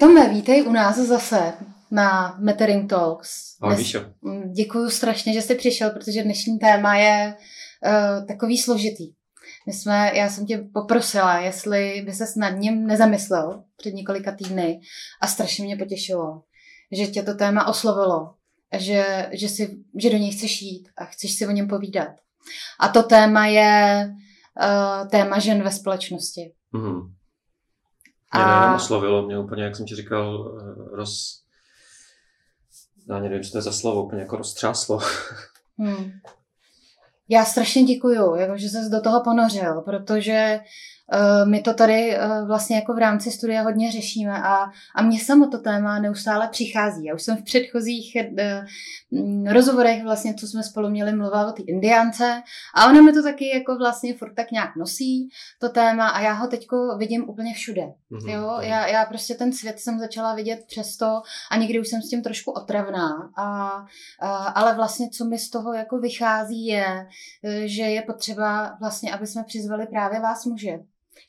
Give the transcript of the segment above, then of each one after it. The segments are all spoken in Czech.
Tome, vítej u nás zase na Metering Talks. Ahoj, Míšo. Děkuji strašně, že jsi přišel, protože dnešní téma je uh, takový složitý. My jsme, já jsem tě poprosila, jestli by se nad ním nezamyslel před několika týdny a strašně mě potěšilo, že tě to téma oslovilo, že, že, si, že do něj chceš jít a chceš si o něm povídat. A to téma je uh, téma žen ve společnosti. Mm-hmm. Mě a... nejenom oslovilo, mě úplně, jak jsem ti říkal, eh, roz... Já nevím, co to je za slovo, úplně jako roztřáslo. Hmm. Já strašně děkuju, jako, že ses do toho ponořil, protože my to tady eh, vlastně jako v rámci studia hodně řešíme a, a mě samo to téma neustále přichází. Já už jsem v předchozích eh, mm, rozhovorech vlastně, co jsme spolu měli, mluvila o té indiance a ona mi to taky jako vlastně furt tak nějak nosí, to téma a já ho teďko vidím úplně všude. Mm-hmm. Jo? Já, já prostě ten svět jsem začala vidět přesto a někdy už jsem s tím trošku otravná, a, a, ale vlastně co mi z toho jako vychází je, že je potřeba vlastně, aby jsme přizvali právě vás muže,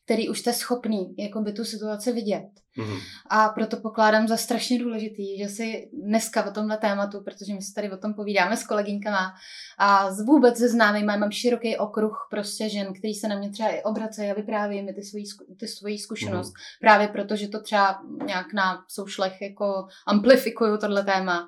který už jste schopný jako by tu situaci vidět. Mm-hmm. A proto pokládám za strašně důležitý, že si dneska o tomhle tématu, protože my si tady o tom povídáme s kolegyňkama a z vůbec se známým mám široký okruh prostě žen, který se na mě třeba i obracejí a vyprávějí mi ty svoji, ty svoji zkušenost. Mm-hmm. Právě proto, že to třeba nějak na soušlech jako amplifikuju tohle téma.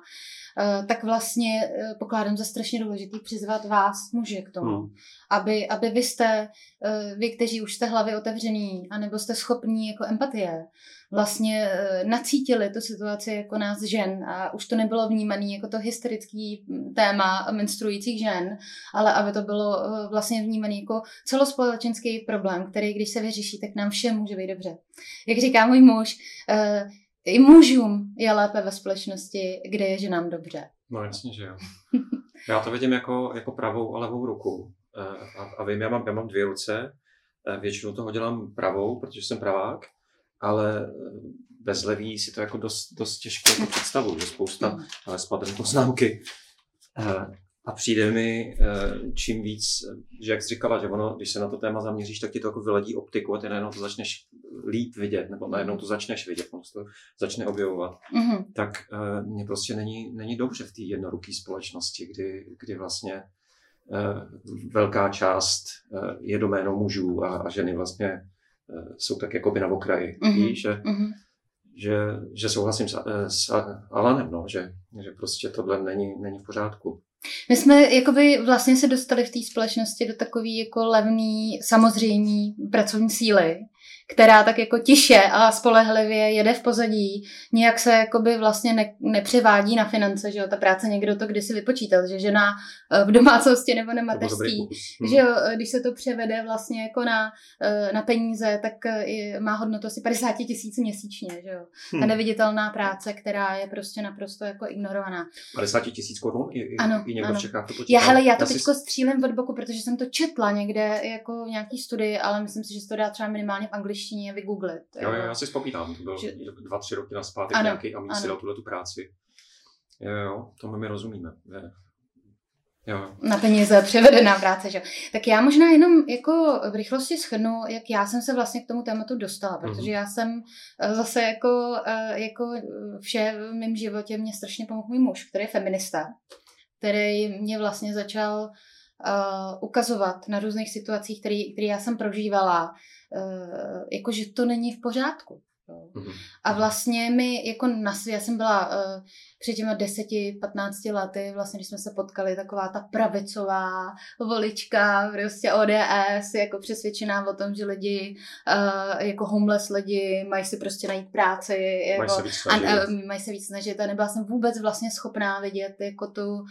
Uh, tak vlastně uh, pokládám za strašně důležitý přizvat vás, muže, k tomu, mm. aby, aby vy jste, uh, vy, kteří už jste hlavy otevřený, anebo jste schopní jako empatie, vlastně uh, nacítili tu situaci jako nás žen a už to nebylo vnímané jako to hysterický hm, téma menstruujících žen, ale aby to bylo uh, vlastně vnímané jako celospolečenský problém, který když se vyřeší, tak nám všem může být dobře. Jak říká můj muž, uh, i mužům je lépe ve společnosti, kde je ženám dobře. No jasně, že jo. Já to vidím jako, jako pravou a levou ruku. Eh, a, a vím, já mám, já mám dvě ruce, eh, většinou toho dělám pravou, protože jsem pravák, ale eh, bez levý si to jako dost, dost těžko jako představu, že spousta, mm. ale spadly poznámky. A přijde mi eh, čím víc, že jak jsi říkala, že ono, když se na to téma zaměříš, tak ti to jako vyladí optiku a ty najednou to začneš líp vidět, nebo najednou to začneš vidět, ono to začne objevovat. Mm-hmm. Tak mně prostě není, není dobře v té jednoruké společnosti, kdy, kdy vlastně velká část je doménou mužů a, a ženy vlastně jsou tak jako by na okraji. Mm-hmm. že, mm-hmm. že, že souhlasím s, s Alanem, no, že, že prostě tohle není, není v pořádku. My jsme jakoby vlastně se dostali v té společnosti do takové jako levný, samozřejmé pracovní síly, která tak jako tiše a spolehlivě jede v pozadí, nějak se jakoby vlastně ne, nepřevádí na finance, že jo, ta práce někdo to kdysi vypočítal, že žena eh, v domácnosti nebo na mateřství, hmm. že jo, když se to převede vlastně jako na, eh, na peníze, tak eh, je, má hodnotu asi 50 tisíc měsíčně, že jo. Hmm. Ta neviditelná práce, která je prostě naprosto jako ignorovaná. 50 tisíc korun? I, ano, i někdo ano. v Čechách to počítá? Já, hele, já to teď si... střílím od boku, protože jsem to četla někde jako nějaký studii, ale myslím si, že se to dá třeba minimálně v angličtině angličtině vygooglit. Jo, jo, já si vzpomínám, to bylo že... dva, tři roky na zpátek ano, nějaký a si dal tuhle tu práci. Jo, jo, tomu my rozumíme. Je. Jo. Na peníze převedená práce, že Tak já možná jenom jako v rychlosti schrnu, jak já jsem se vlastně k tomu tématu dostala, protože mm-hmm. já jsem eh, zase jako, eh, jako vše v mém životě mě strašně pomohl můj muž, který je feminista, který mě vlastně začal uh, ukazovat na různých situacích, které já jsem prožívala, uh, jako že to není v pořádku. Mm-hmm. A vlastně mi jako na svě, já jsem byla uh, před těma 10-15 lety, vlastně když jsme se potkali, taková ta pravicová volička, prostě ODS, jako přesvědčená o tom, že lidi, uh, jako homeless lidi, mají si prostě najít práci, jako, mají, se víc snažit. a, uh, mají se víc snažit a nebyla jsem vůbec vlastně schopná vidět jako tu, uh,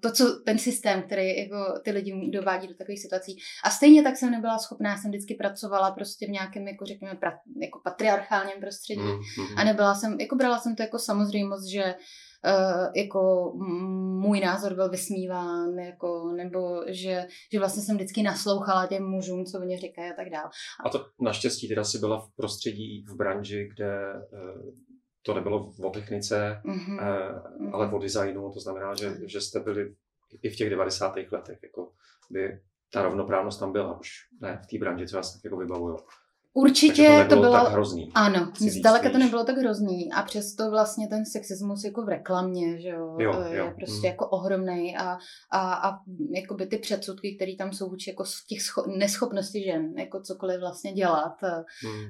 to, co ten systém, který jako ty lidi dovádí do takových situací. A stejně tak jsem nebyla schopná, jsem vždycky pracovala prostě v nějakém, jako řekněme, pra, jako patriarchálním prostředí mm, mm. a nebyla jsem, jako brala jsem to jako samozřejmost, že jako můj názor byl vysmíván, jako, nebo že, že vlastně jsem vždycky naslouchala těm mužům, co oni říkají a tak dále. A to naštěstí teda si byla v prostředí, v branži, kde uh, to nebylo o technice, mm-hmm. uh, ale o designu, to znamená, že, že jste byli i v těch 90. letech, jako by ta rovnoprávnost tam byla už, ne v té branži, co já si tak jako vybavuju. Určitě Takže to to bylo, tak hrozný. ano, zdaleka to nebylo tak hrozný a přesto vlastně ten sexismus jako v reklamě, že jo, Jo, je jo, prostě mm. jako ohromný a, a, a jakoby ty předsudky, které tam jsou vůči jako těch scho- neschopnosti žen, jako cokoliv vlastně dělat,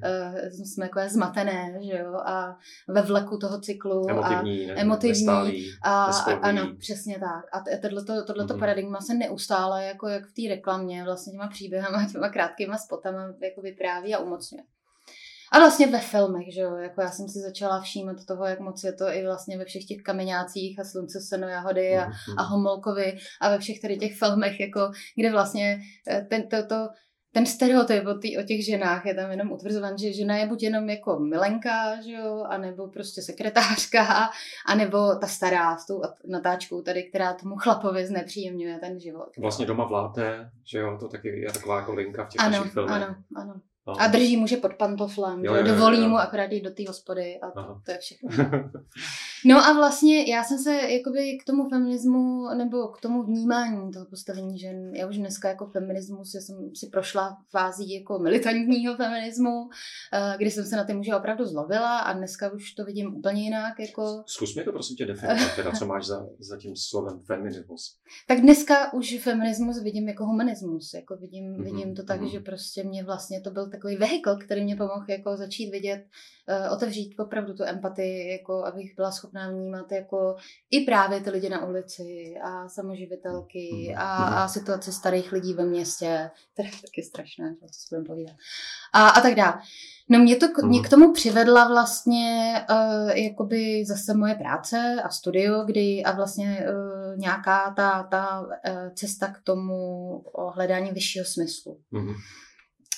eh, jsme jako zmatené, že jo, a ve vleku toho cyklu a Emotivní, ne, emotivní nestálý, a, a ano, přesně tak. A tohleto, tohleto Mhm. paradigma se neustále, jako jak v té reklamě, vlastně těma příběhama, těma krátkýma spotama jako vypráví a umocňuje. A vlastně ve filmech, že jo, jako já jsem si začala všímat toho, jak moc je to i vlastně ve všech těch kameňácích a slunce, seno, jahody a, Mhm. a Homolkovi a ve všech tady těch filmech, jako, kde vlastně eh, ten, to, to, ten stereotyp o, tý, o těch ženách je tam jenom utvrzovan, že žena je buď jenom jako milenka, že jo, anebo prostě sekretářka, anebo ta stará s tou natáčkou tady, která tomu chlapovi znepříjemňuje ten život. Vlastně doma vládne, že jo, to taky je taková jako linka v těch Ano, našich filmech. ano, ano. No. A drží muže pod pantoflem, Jo, jo, jo, dovolí jo. mu akorát jít do té hospody a to, Aha. to je všechno. No a vlastně já jsem se jakoby k tomu feminismu nebo k tomu vnímání toho postavení žen, já už dneska jako feminismus, já jsem si prošla fází jako militantního feminismu, eh, kdy jsem se na ty muže opravdu zlobila a dneska už to vidím úplně jinak. Jako... Zkus mi to prosím tě definovat, teda co máš za, za tím slovem feminismus. Tak dneska už feminismus vidím jako humanismus, jako vidím, Mhm, vidím to tak, mhm. že prostě mě vlastně to byl takový vehikl, který mě pomohl jako začít vidět, uh, otevřít opravdu tu empatii, jako abych byla schopná vnímat jako i právě ty lidi na ulici a samoživitelky Mhm, a, mhm. a situace starých lidí ve městě, které je taky strašné, co si budeme povídat. A, a tak dále. No mě, to, k- mě Mhm. k tomu přivedla vlastně uh, jakoby zase moje práce a studio, kdy a vlastně uh, nějaká ta, ta uh, cesta k tomu hledání vyššího smyslu. Mhm.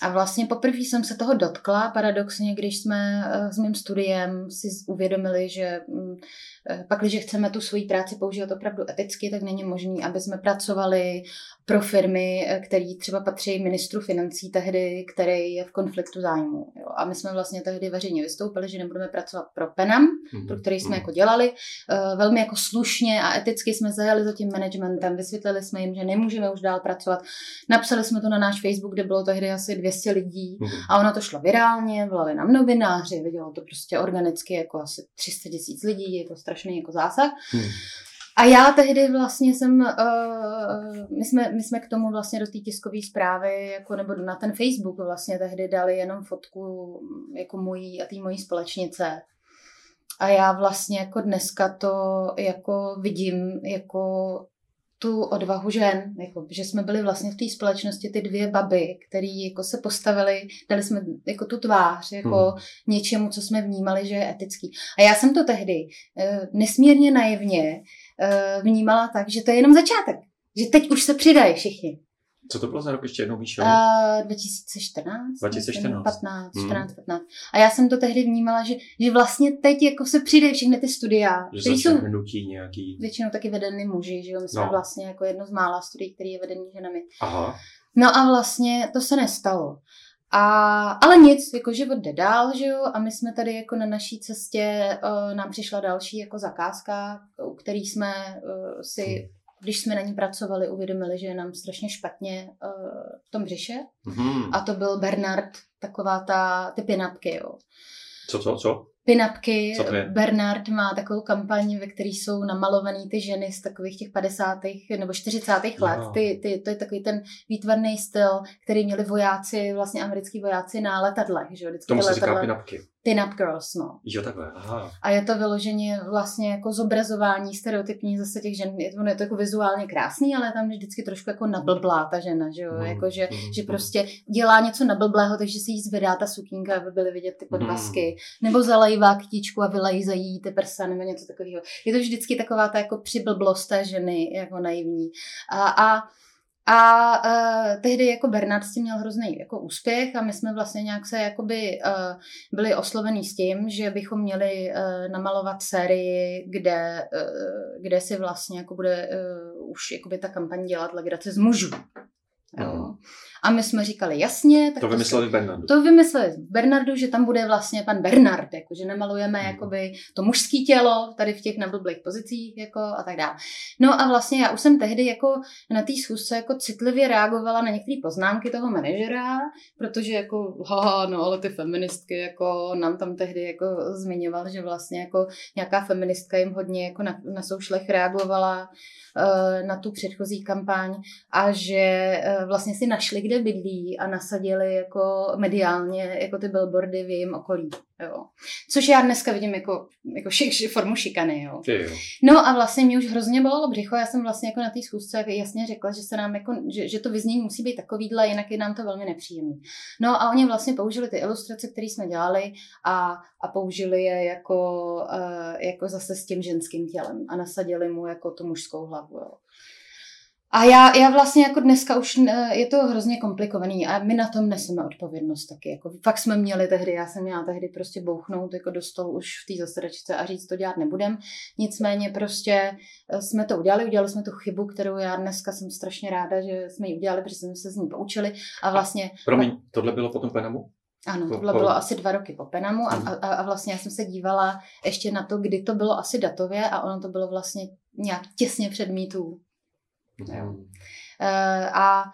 A vlastně poprvé jsem se toho dotkla, paradoxně, když jsme eh, s mým studiem si uvědomili, že mm, eh, pak, když chceme tu svoji práci používat opravdu eticky, tak není možné, aby jsme pracovali pro firmy, eh, který třeba patří ministru financí tehdy, který je v konfliktu zájmu. Jo. A my jsme vlastně tehdy veřejně vystoupili, že nebudeme pracovat pro Penam, Mhm. pro který jsme Mhm. jako dělali. Eh, Velmi jako slušně a eticky jsme zajeli za tím managementem, vysvětlili jsme jim, že nemůžeme už dál pracovat. Napsali jsme to na náš Facebook, kde bylo tehdy asi 200 lidí Mhm. a ono to šlo virálně, volali nám novináři, vidělo to prostě organicky jako asi 300 tisíc lidí, je to strašný jako zásah. Mhm. A já tehdy vlastně jsem, uh, my, jsme, my jsme k tomu vlastně do té tiskové zprávy, jako, nebo na ten Facebook vlastně tehdy dali jenom fotku jako mojí a té mojí společnice. A já vlastně jako dneska to jako vidím jako tu odvahu žen, jako, že jsme byli vlastně v té společnosti ty dvě baby, které jako se postavili, dali jsme jako tu tvář, jako Hmm. něčemu, co jsme vnímali, že je etický. A já jsem to tehdy eh, nesmírně naivně vnímala tak, že to je jenom začátek. Že teď už se přidají všichni. Co to bylo za rok ještě jednou, Míšo? A 2014? 2014. myslím, 15, Hmm. 14, 15. A já jsem to tehdy vnímala, že, že vlastně teď jako se přidají všechny ty studia, že jsou hnutí nějaký... většinou taky vedeny muži, že jo? My jsme no. vlastně jako jedno z mála studií, který je vedený ženami. Aha. No a vlastně to se nestalo. A, ale nic, jako život jde dál, že jo, a my jsme tady jako na naší cestě, uh, nám přišla další jako zakázka, u který jsme uh, si, když jsme na ní pracovali, uvědomili, že je nám strašně špatně uh, v tom břiše. Mhm. A to byl Bernard, taková ta, ty pinapky, jo. Co, co, co? Pinapky? Bernard má takovou kampaň, ve které jsou namalované ty ženy z takových těch 50. nebo 40. let. Jo. Ty, ty, to je takový ten výtvarný styl, který měli vojáci, vlastně americký vojáci na letadlech. Že? Vždycky Tomu se říká pinapky. Pin-up girls, no. Jo, takhle, aha. A je to vyloženě vlastně jako zobrazování stereotypní zase těch žen. Je to, je to jako vizuálně krásný, ale tam je vždycky trošku jako nablblá ta žena, že jo? Mhm, Jako, že, mhm, že mhm. prostě dělá něco nablblého, takže si jí zvedá ta sukínka, aby byly vidět ty podvazky. Nebo zalejvá kytičku a vylejzají ty prsa, nebo něco takového. Je to vždycky taková ta jako přiblblost té ženy, jako naivní. A, a a uh, tehdy jako Bernard s tím měl hrozný jako úspěch a my jsme vlastně nějak se jakoby uh, byli oslovený s tím, že bychom měli uh, namalovat sérii, kde, uh, kde si vlastně jako bude uh, už jakoby ta kampaň dělat legrace z mužů. Jo. A my jsme říkali, jasně. Tak to vymysleli v Bernardu. To vymysleli v Bernardu, že tam bude vlastně pan Bernard, jako, že nemalujeme hmm. jakoby to mužské tělo tady v těch neblblých pozicích jako, a tak dále. No a vlastně já už jsem tehdy jako na té schůzce jako citlivě reagovala na některé poznámky toho manažera, protože jako, haha, no ale ty feministky jako nám tam tehdy jako zmiňoval, že vlastně jako nějaká feministka jim hodně jako na, na soušlech reagovala uh, na tu předchozí kampaň a že uh, vlastně si našli, kde bydlí a nasadili jako mediálně jako ty billboardy v jejím okolí. Jo. Což já dneska vidím jako, jako ši, ši, formu šikany. Jo. jo. No a vlastně mě už hrozně bolelo břicho. Já jsem vlastně jako na té schůzce jasně řekla, že se nám jako, že, že to vyznění musí být takovýhle, jinak je nám to velmi nepříjemné. No a oni vlastně použili ty ilustrace, které jsme dělali a, a použili je jako, uh, jako zase s tím ženským tělem a nasadili mu jako tu mužskou hlavu. Jo. A já, já vlastně jako dneska už je to hrozně komplikovaný a my na tom neseme odpovědnost taky. Jako fakt jsme měli tehdy, já jsem měla tehdy prostě bouchnout jako do stolu už v té zasedačce a říct, to dělat nebudem. Nicméně prostě eh, jsme to udělali, udělali jsme tu chybu, kterou já dneska jsem strašně ráda, že jsme ji udělali, protože jsme se z ní poučili a vlastně... Promiň, tohle bylo potom Penamu? Ano, tohle bylo asi dva roky po Penamu a, a, a vlastně já jsem se dívala ještě na to, kdy to bylo asi datově a ono to bylo vlastně nějak těsně před mýtů. Jo. Mm. Eh, a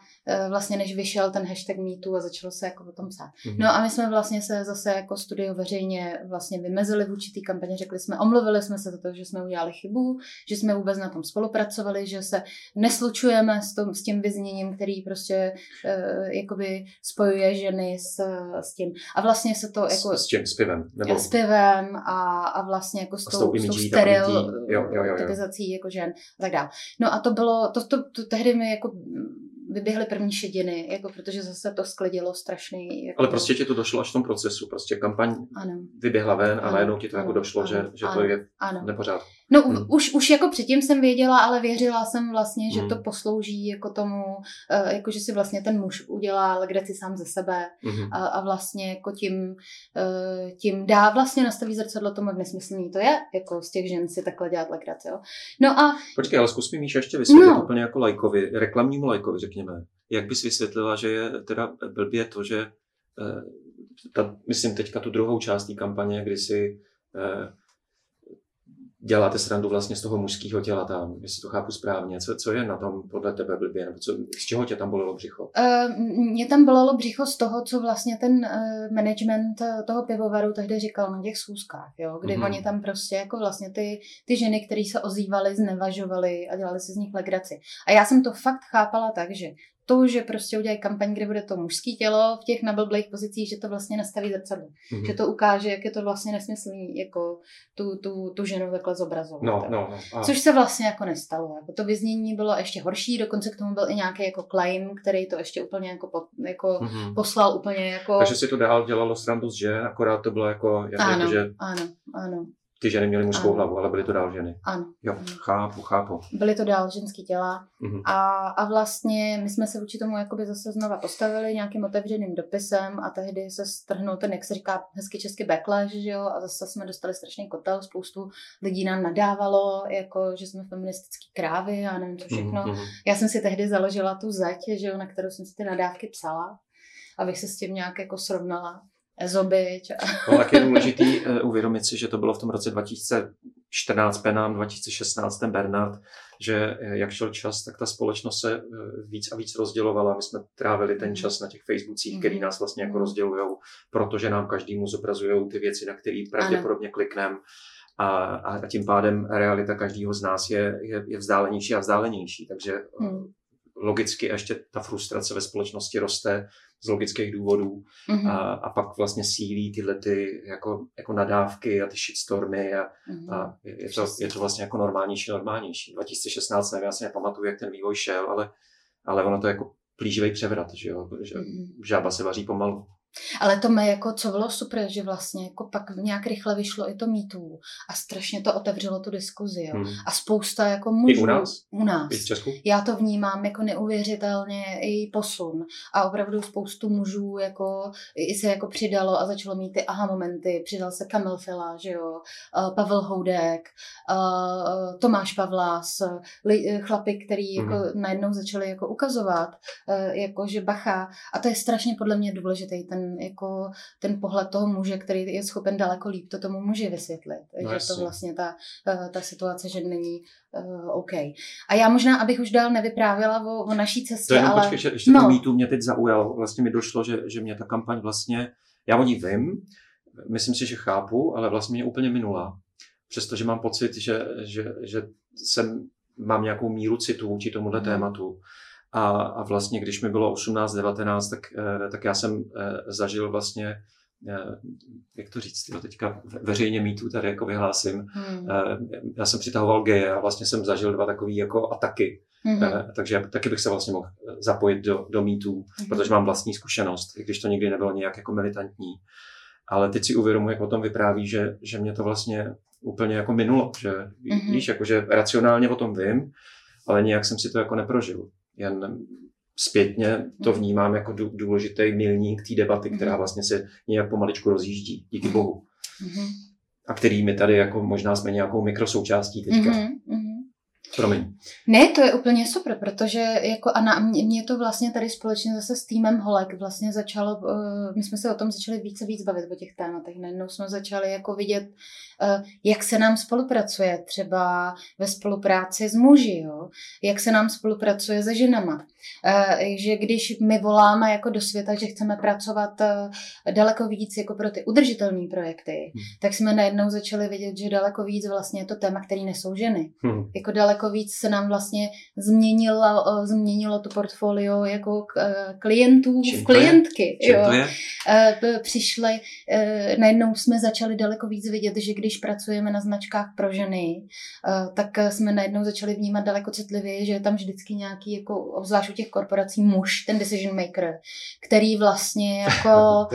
vlastně než vyšel ten hashtag mýtu a začalo se jako o tom psát. Mm-hmm. No a my jsme vlastně se zase jako studio veřejně vlastně vymezili v určitý kampaně, řekli jsme, omluvili jsme se za to, že jsme udělali chybu, že jsme vůbec na tom spolupracovali, že se neslučujeme s, tom, s tím vyzněním, který prostě uh, jakoby spojuje ženy s, s tím. A vlastně se to jako... S, s čím? S pivem? Nebo... S pivem a, a vlastně jako s tou, s tou, s tou steril typizací jako žen a tak dále. No a to bylo, to, to, to tehdy mi jako vyběhly první šediny, jako protože zase to sklidilo strašný. Jako... Ale prostě ti to došlo až v tom procesu, prostě kampaň ano. vyběhla ven a najednou ti to jako ano. jako došlo, ano. že, že ano. to je ano. nepořád. No hmm. už, už jako předtím jsem věděla, ale věřila jsem vlastně, že hmm. to poslouží jako tomu, uh, jako že si vlastně ten muž udělá legraci sám ze sebe hmm. a, a vlastně jako tím, uh, tím dá vlastně nastaví zrcadlo tomu, jak nesmyslný to je, jako z těch žen si takhle dělat legraci. Jo. No a... Počkej, ale zkus mi Míša ještě vysvětlit no. úplně jako lajkovi, reklamnímu lajkovi, řekněme. Jak bys vysvětlila, že je teda blbě to, že uh, ta, myslím teďka tu druhou část té kampaně, kdy si uh, děláte srandu vlastně z toho mužského těla tam, jestli to chápu správně. Co, co je na tom podle tebe blbě, nebo co, z čeho tě tam bolelo břicho? Uh, mě tam bolelo břicho z toho, co vlastně ten uh, management eh, toho pivovaru tehdy říkal na těch schůzkách, jo, kdy mm-hmm. oni tam prostě jako vlastně ty, ty ženy, které se ozývaly, znevažovaly a dělali si z nich legraci. A já jsem to fakt chápala tak, že to, že prostě udělají kampaň, kde bude to mužské tělo v těch nablblých pozicích, že to vlastně nastaví zrcadlo. Mm-hmm. Že to ukáže, jak je to vlastně nesmyslný, jako tu, tu, tu ženu takhle zobrazovat. No, no, no. A... Což se vlastně jako nestalo. Jako to vyznění bylo ještě horší, dokonce k tomu byl i nějaký jako claim, který to ještě úplně jako, po, jako mm-hmm. poslal úplně jako... Takže si to dál dělalo srandu z žen, akorát to bylo jako... jako ano, jako, že... ano, ano ty ženy měly mužskou ano. hlavu, ale byly to dál ženy. Ano. Jo, chápu, chápu. Byly to dál ženský těla. Uh-huh. A, a vlastně my jsme se vůči tomu jakoby zase znova postavili nějakým otevřeným dopisem a tehdy se strhnul ten, jak se říká hezky česky backlash, že jo, a zase jsme dostali strašný kotel, spoustu lidí nám nadávalo, jako, že jsme feministický krávy a nevím co všechno. Uh-huh. Já jsem si tehdy založila tu zeď, že jo, na kterou jsem si ty nadávky psala, abych se s tím nějak jako srovnala. Ezobič. No, tak je důležitý uh, uvědomit si, že to bylo v tom roce 2014 Penám, 2016 ten Bernard, že uh, jak šel čas, tak ta společnost se uh, víc a víc rozdělovala. My jsme trávili ten čas na těch Facebookcích, mm. který nás vlastně jako mhm. rozdělují, protože nám každému zobrazují ty věci, na které pravděpodobně klikneme. A, a tím pádem realita každého z nás je, je, je vzdálenější a vzdálenější. Takže mm. logicky ještě ta frustrace ve společnosti roste, z logických důvodů mm-hmm. a, a pak vlastně sílí tyhle ty jako, jako nadávky a ty shitstormy a, mm-hmm. a je, to, je to vlastně jako normálnější, normálnější. 2016, nevím, já si nepamatuju, jak ten vývoj šel, ale, ale ono to je jako plíživý převrat, že jo, mm-hmm. žába se vaří pomalu. Ale to mě jako, co bylo super, že vlastně jako pak nějak rychle vyšlo i to mýtů a strašně to otevřelo tu diskuzi, jo. Hmm. A spousta jako mužů. I u nás? U nás. I v Česku? Já to vnímám jako neuvěřitelně i posun. A opravdu spoustu mužů jako i se jako přidalo a začalo mít ty aha momenty. Přidal se Kamil Fila, že jo, Pavel Houdek, Tomáš Pavlás, chlapy, který jako hmm. najednou začali jako ukazovat, jako že bacha. A to je strašně podle mě důležitý ten, jako, ten pohled toho muže, který je schopen daleko líp to tomu muži vysvětlit. No, že jasně. to vlastně ta, eh, ta situace, že není uh, OK. A já možná, abych už dál nevyprávěla o, o naší cestě, to jenom, ale... Počkej, ještě no. to mýtu mě teď zaujalo. Vlastně mi došlo, že, že mě ta kampaň vlastně, já o ní vím, myslím si, že chápu, ale vlastně mě úplně minula. Přestože mám pocit, že, že, že jsem, mám nějakou míru citu vůči tomuhle hmm. tématu. A, a vlastně, když mi bylo 18-19, tak, eh, tak já jsem eh, zažil vlastně eh, jak to říct, jo, teďka veřejně mýtu tady jako vyhlásím. Hmm. Já jsem přitahoval geje a vlastně jsem zažil dva takové jako ataky. Hmm. Takže taky bych se vlastně mohl zapojit do, do mýtů, hmm. protože mám vlastní zkušenost, i když to nikdy nebylo nějak jako militantní. Ale teď si uvědomuji, jak o tom vypráví, že, že mě to vlastně úplně jako minulo, že hmm. víš, jako, že racionálně o tom vím, ale nějak jsem si to jako neprožil jen zpětně to vnímám jako důležitý milník té debaty, která mhm. vlastně se nějak pomaličku rozjíždí, díky bohu. Mm-hmm. A který my tady jako možná jsme nějakou mikrosoučástí teďka. Mm-hmm. Promiň. Ne, to je úplně super, protože jako a na, mě, mě to vlastně tady společně zase s týmem Holek vlastně začalo, uh, my jsme se o tom začali více víc bavit o těch tématech. Najednou jsme začali jako vidět, uh, jak se nám spolupracuje třeba ve spolupráci s muži, jo? jak se nám spolupracuje se ženama. Uh, že když my voláme jako do světa, že chceme pracovat uh, daleko víc jako pro ty udržitelné projekty, hmm. tak jsme najednou začali vidět, že daleko víc vlastně je to téma, který nesou ženy. Hmm. Jako daleko víc se nám vlastně změnilo, změnilo to portfolio jako klientů Čím v klientky. To je? E, přišli, e, najednou jsme začali daleko víc vidět, že když pracujeme na značkách pro ženy, e, tak jsme najednou začali vnímat daleko citlivěji, že je tam vždycky nějaký, jako, obzvlášť u těch korporací, muž, ten decision maker, který vlastně jako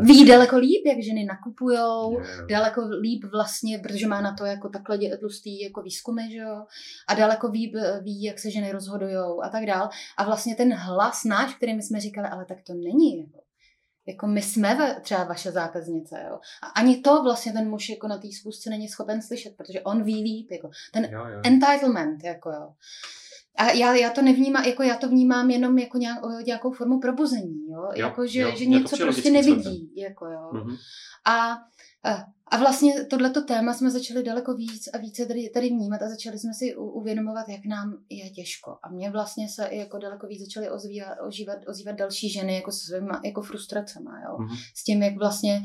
ví daleko líp, jak ženy nakupujou, daleko líp vlastně, protože má na to jako takhle tlustý jako výzkumy, že jo, a daleko ví, ví jak se ženy rozhodují a tak dál. A vlastně ten hlas náš, který my jsme říkali, ale tak to není. Jako, jako my jsme ve, třeba vaše zákaznice. Jo. A ani to vlastně ten muž jako na té zkusce není schopen slyšet, protože on ví líp. Jako, ten jo, jo. entitlement. Jako, jo. A já, já to nevnímám, jako já to vnímám jenom jako nějak, nějakou formu probuzení, jo? jo jako, že, jo, že něco prostě nevidí, jako, jo. Mm-hmm. A a vlastně tohleto téma jsme začali daleko víc a více tady, tady vnímat a začali jsme si uvědomovat, jak nám je těžko. A mě vlastně se i jako daleko víc začaly ozývat, ozývat, ozývat další ženy jako s svýma jako frustracema, jo. Mm-hmm. S tím, jak vlastně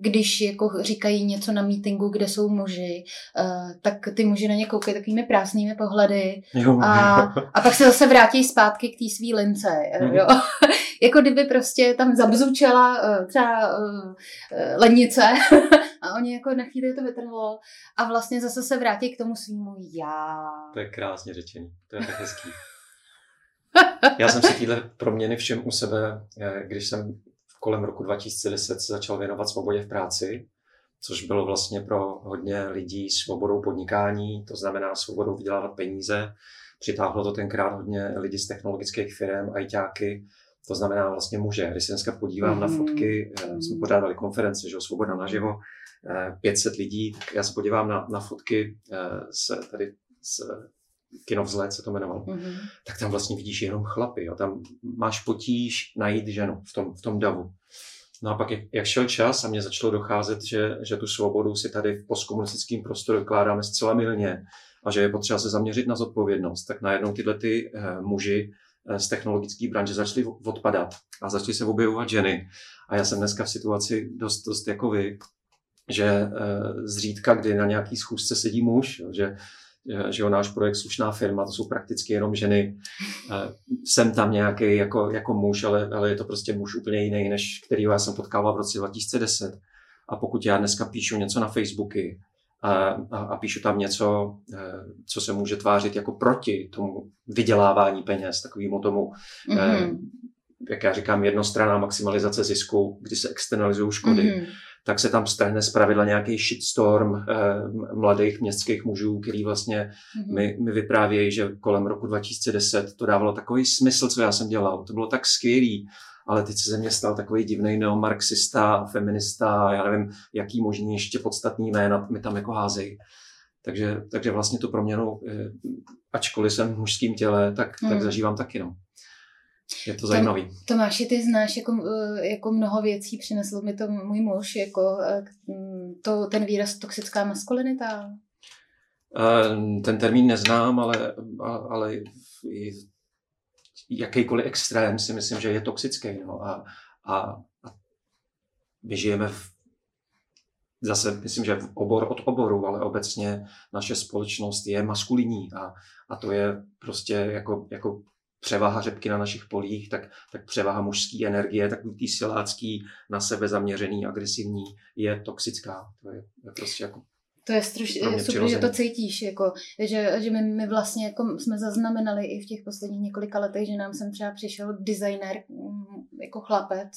když jako říkají něco na meetingu, kde jsou muži, uh, tak ty muži na ně koukají takovými prásnými pohledy jo, a, jo. a pak se zase vrátí zpátky k té svý lince. Mm. Jo. jako kdyby prostě tam zabzučela uh, třeba uh, lednice a oni jako na chvíli to vytrhlo a vlastně zase se vrátí k tomu svýmu já. To je krásně řečený, to je tak hezký. Já jsem si tyhle proměny všem u sebe, když jsem kolem roku 2010 se začal věnovat svobodě v práci, což bylo vlastně pro hodně lidí svobodou podnikání, to znamená svobodou vydělávat peníze. Přitáhlo to tenkrát hodně lidí z technologických firm, ajťáky, to znamená vlastně muže. Když se dneska podívám mm-hmm. na mhm. fotky, eh, jsme pořádali konference, že Svoboda naživo, 500 eh, lidí, tak já se podívám na, na fotky eh, z, tady z kinovzlet se to jmenovalo, mm-hmm. tak tam vlastně vidíš jenom chlapy. Jo. Tam máš potíž najít ženu v tom, v tom davu. No a pak, jak, jak šel čas a mě začalo docházet, že, že tu svobodu si tady v postkomunistickém prostoru vykládáme zcela milně a že je potřeba se zaměřit na zodpovědnost, tak najednou tyhle ty uh, muži uh, z technologické branže začaly odpadat a začaly se objevovat ženy. A já jsem dneska v situaci dost, dost jako vy, že uh, zřídka, kdy na nějaký schůzce sedí muž, jo, že že jo, náš projekt Slušná firma, to jsou prakticky jenom ženy. Jsem tam nějaký jako, jako muž, ale, ale je to prostě muž úplně jiný, než kterýho já jsem potkával v roce 2010. A pokud já dneska píšu něco na Facebooky a, a, a píšu tam něco, e, co se může tvářit jako proti tomu vydělávání peněz, takovému tomu mm-hmm. jak já říkám, jednostranná maximalizace zisku, kdy se externalizují škody, mm-hmm. Tak se tam strhne zpravidla nějaký shitstorm eh, mladých městských mužů, který vlastně mm-hmm. mi, mi vyprávějí, že kolem roku 2010 to dávalo takový smysl, co já jsem dělal. To bylo tak skvělý, ale teď se ze mě stal takový divný neomarxista, feminista, já nevím, jaký možný ještě podstatný jména mi tam jako házejí. Takže, takže vlastně tu proměnu, eh, ačkoliv jsem v mužském těle, tak, hmm. tak zažívám taky. No. Je to zajímavý. Tomáši, ty znáš jako, eh, jako mnoho věcí, přinesl mi to můj muž, jako eh, to, ten výraz toxická maskulinita. Ten termín neznám, ale, ale jakýkoliv extrém si myslím, že je toxický. No. A, a, a my žijeme v zase myslím, že obor od oboru, ale obecně naše společnost je maskulinní a, a to je prostě jako, jako převaha řepky na našich polích, tak, tak převaha mužské energie, takový tý silácký, na sebe zaměřený, agresivní, je toxická. To je, je prostě jako to je struš, super, přirozený. že to cítíš, jako, že, že my, my vlastně jako jsme zaznamenali i v těch posledních několika letech, že nám sem třeba přišel designer mm, jako chlapec,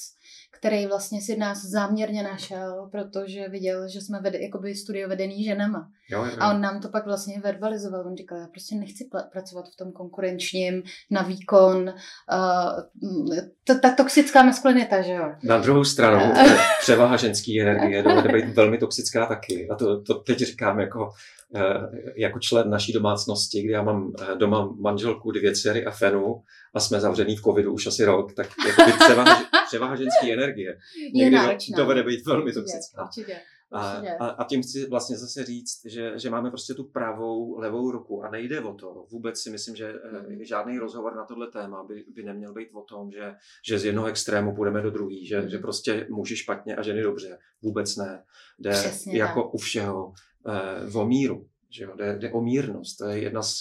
který vlastně si nás záměrně našel, protože viděl, že jsme vede, jakoby studio vedený ženama. Jo, jo. A on nám to pak vlastně verbalizoval. On říkal, já prostě nechci pl- pracovat v tom konkurenčním, na výkon. Uh, to, ta toxická maskulinita, že jo? Na druhou stranu, převaha ženský energie dovede být velmi toxická taky. A to, to teď říkám jako Eh, jako člen naší domácnosti, kdy já mám eh, doma manželku, dvě dcery a fenu a jsme zavřený v covidu už asi rok, tak jako převaha, převaha ženské energie je náročná. dovede být velmi toxická. Určitě. A, a, a tím chci vlastně zase říct, že, že máme prostě tu pravou, levou ruku a nejde o to. Vůbec si myslím, že mm. žádný rozhovor na tohle téma by, by neměl být o tom, že, že z jednoho extrému půjdeme do druhý, že, mm. že prostě muži špatně a ženy dobře. Vůbec ne. Jde Přesně jako tak. u všeho eh, o míru. Že jo? Jde, jde o mírnost. To je jedna z,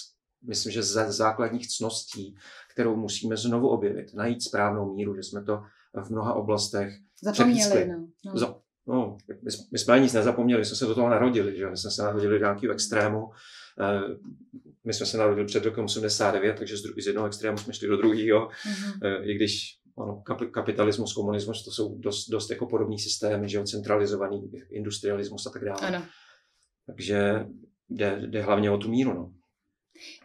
myslím, že z základních cností, kterou musíme znovu objevit. Najít správnou míru, že jsme to v mnoha oblastech Zapomněli, no. no. No, my, my jsme nic nezapomněli, jsme se do toho narodili, že? my jsme se narodili do nějakého extrému. Eh, my jsme se narodili před rokem 89, takže z, z jednoho extrému jsme šli do druhého, mm-hmm. i když ano, kapitalismus, komunismus, to jsou dost, dost jako podobný systémy, že jo, centralizovaný industrialismus a tak dále. Ano. Takže jde, jde hlavně o tu míru. No.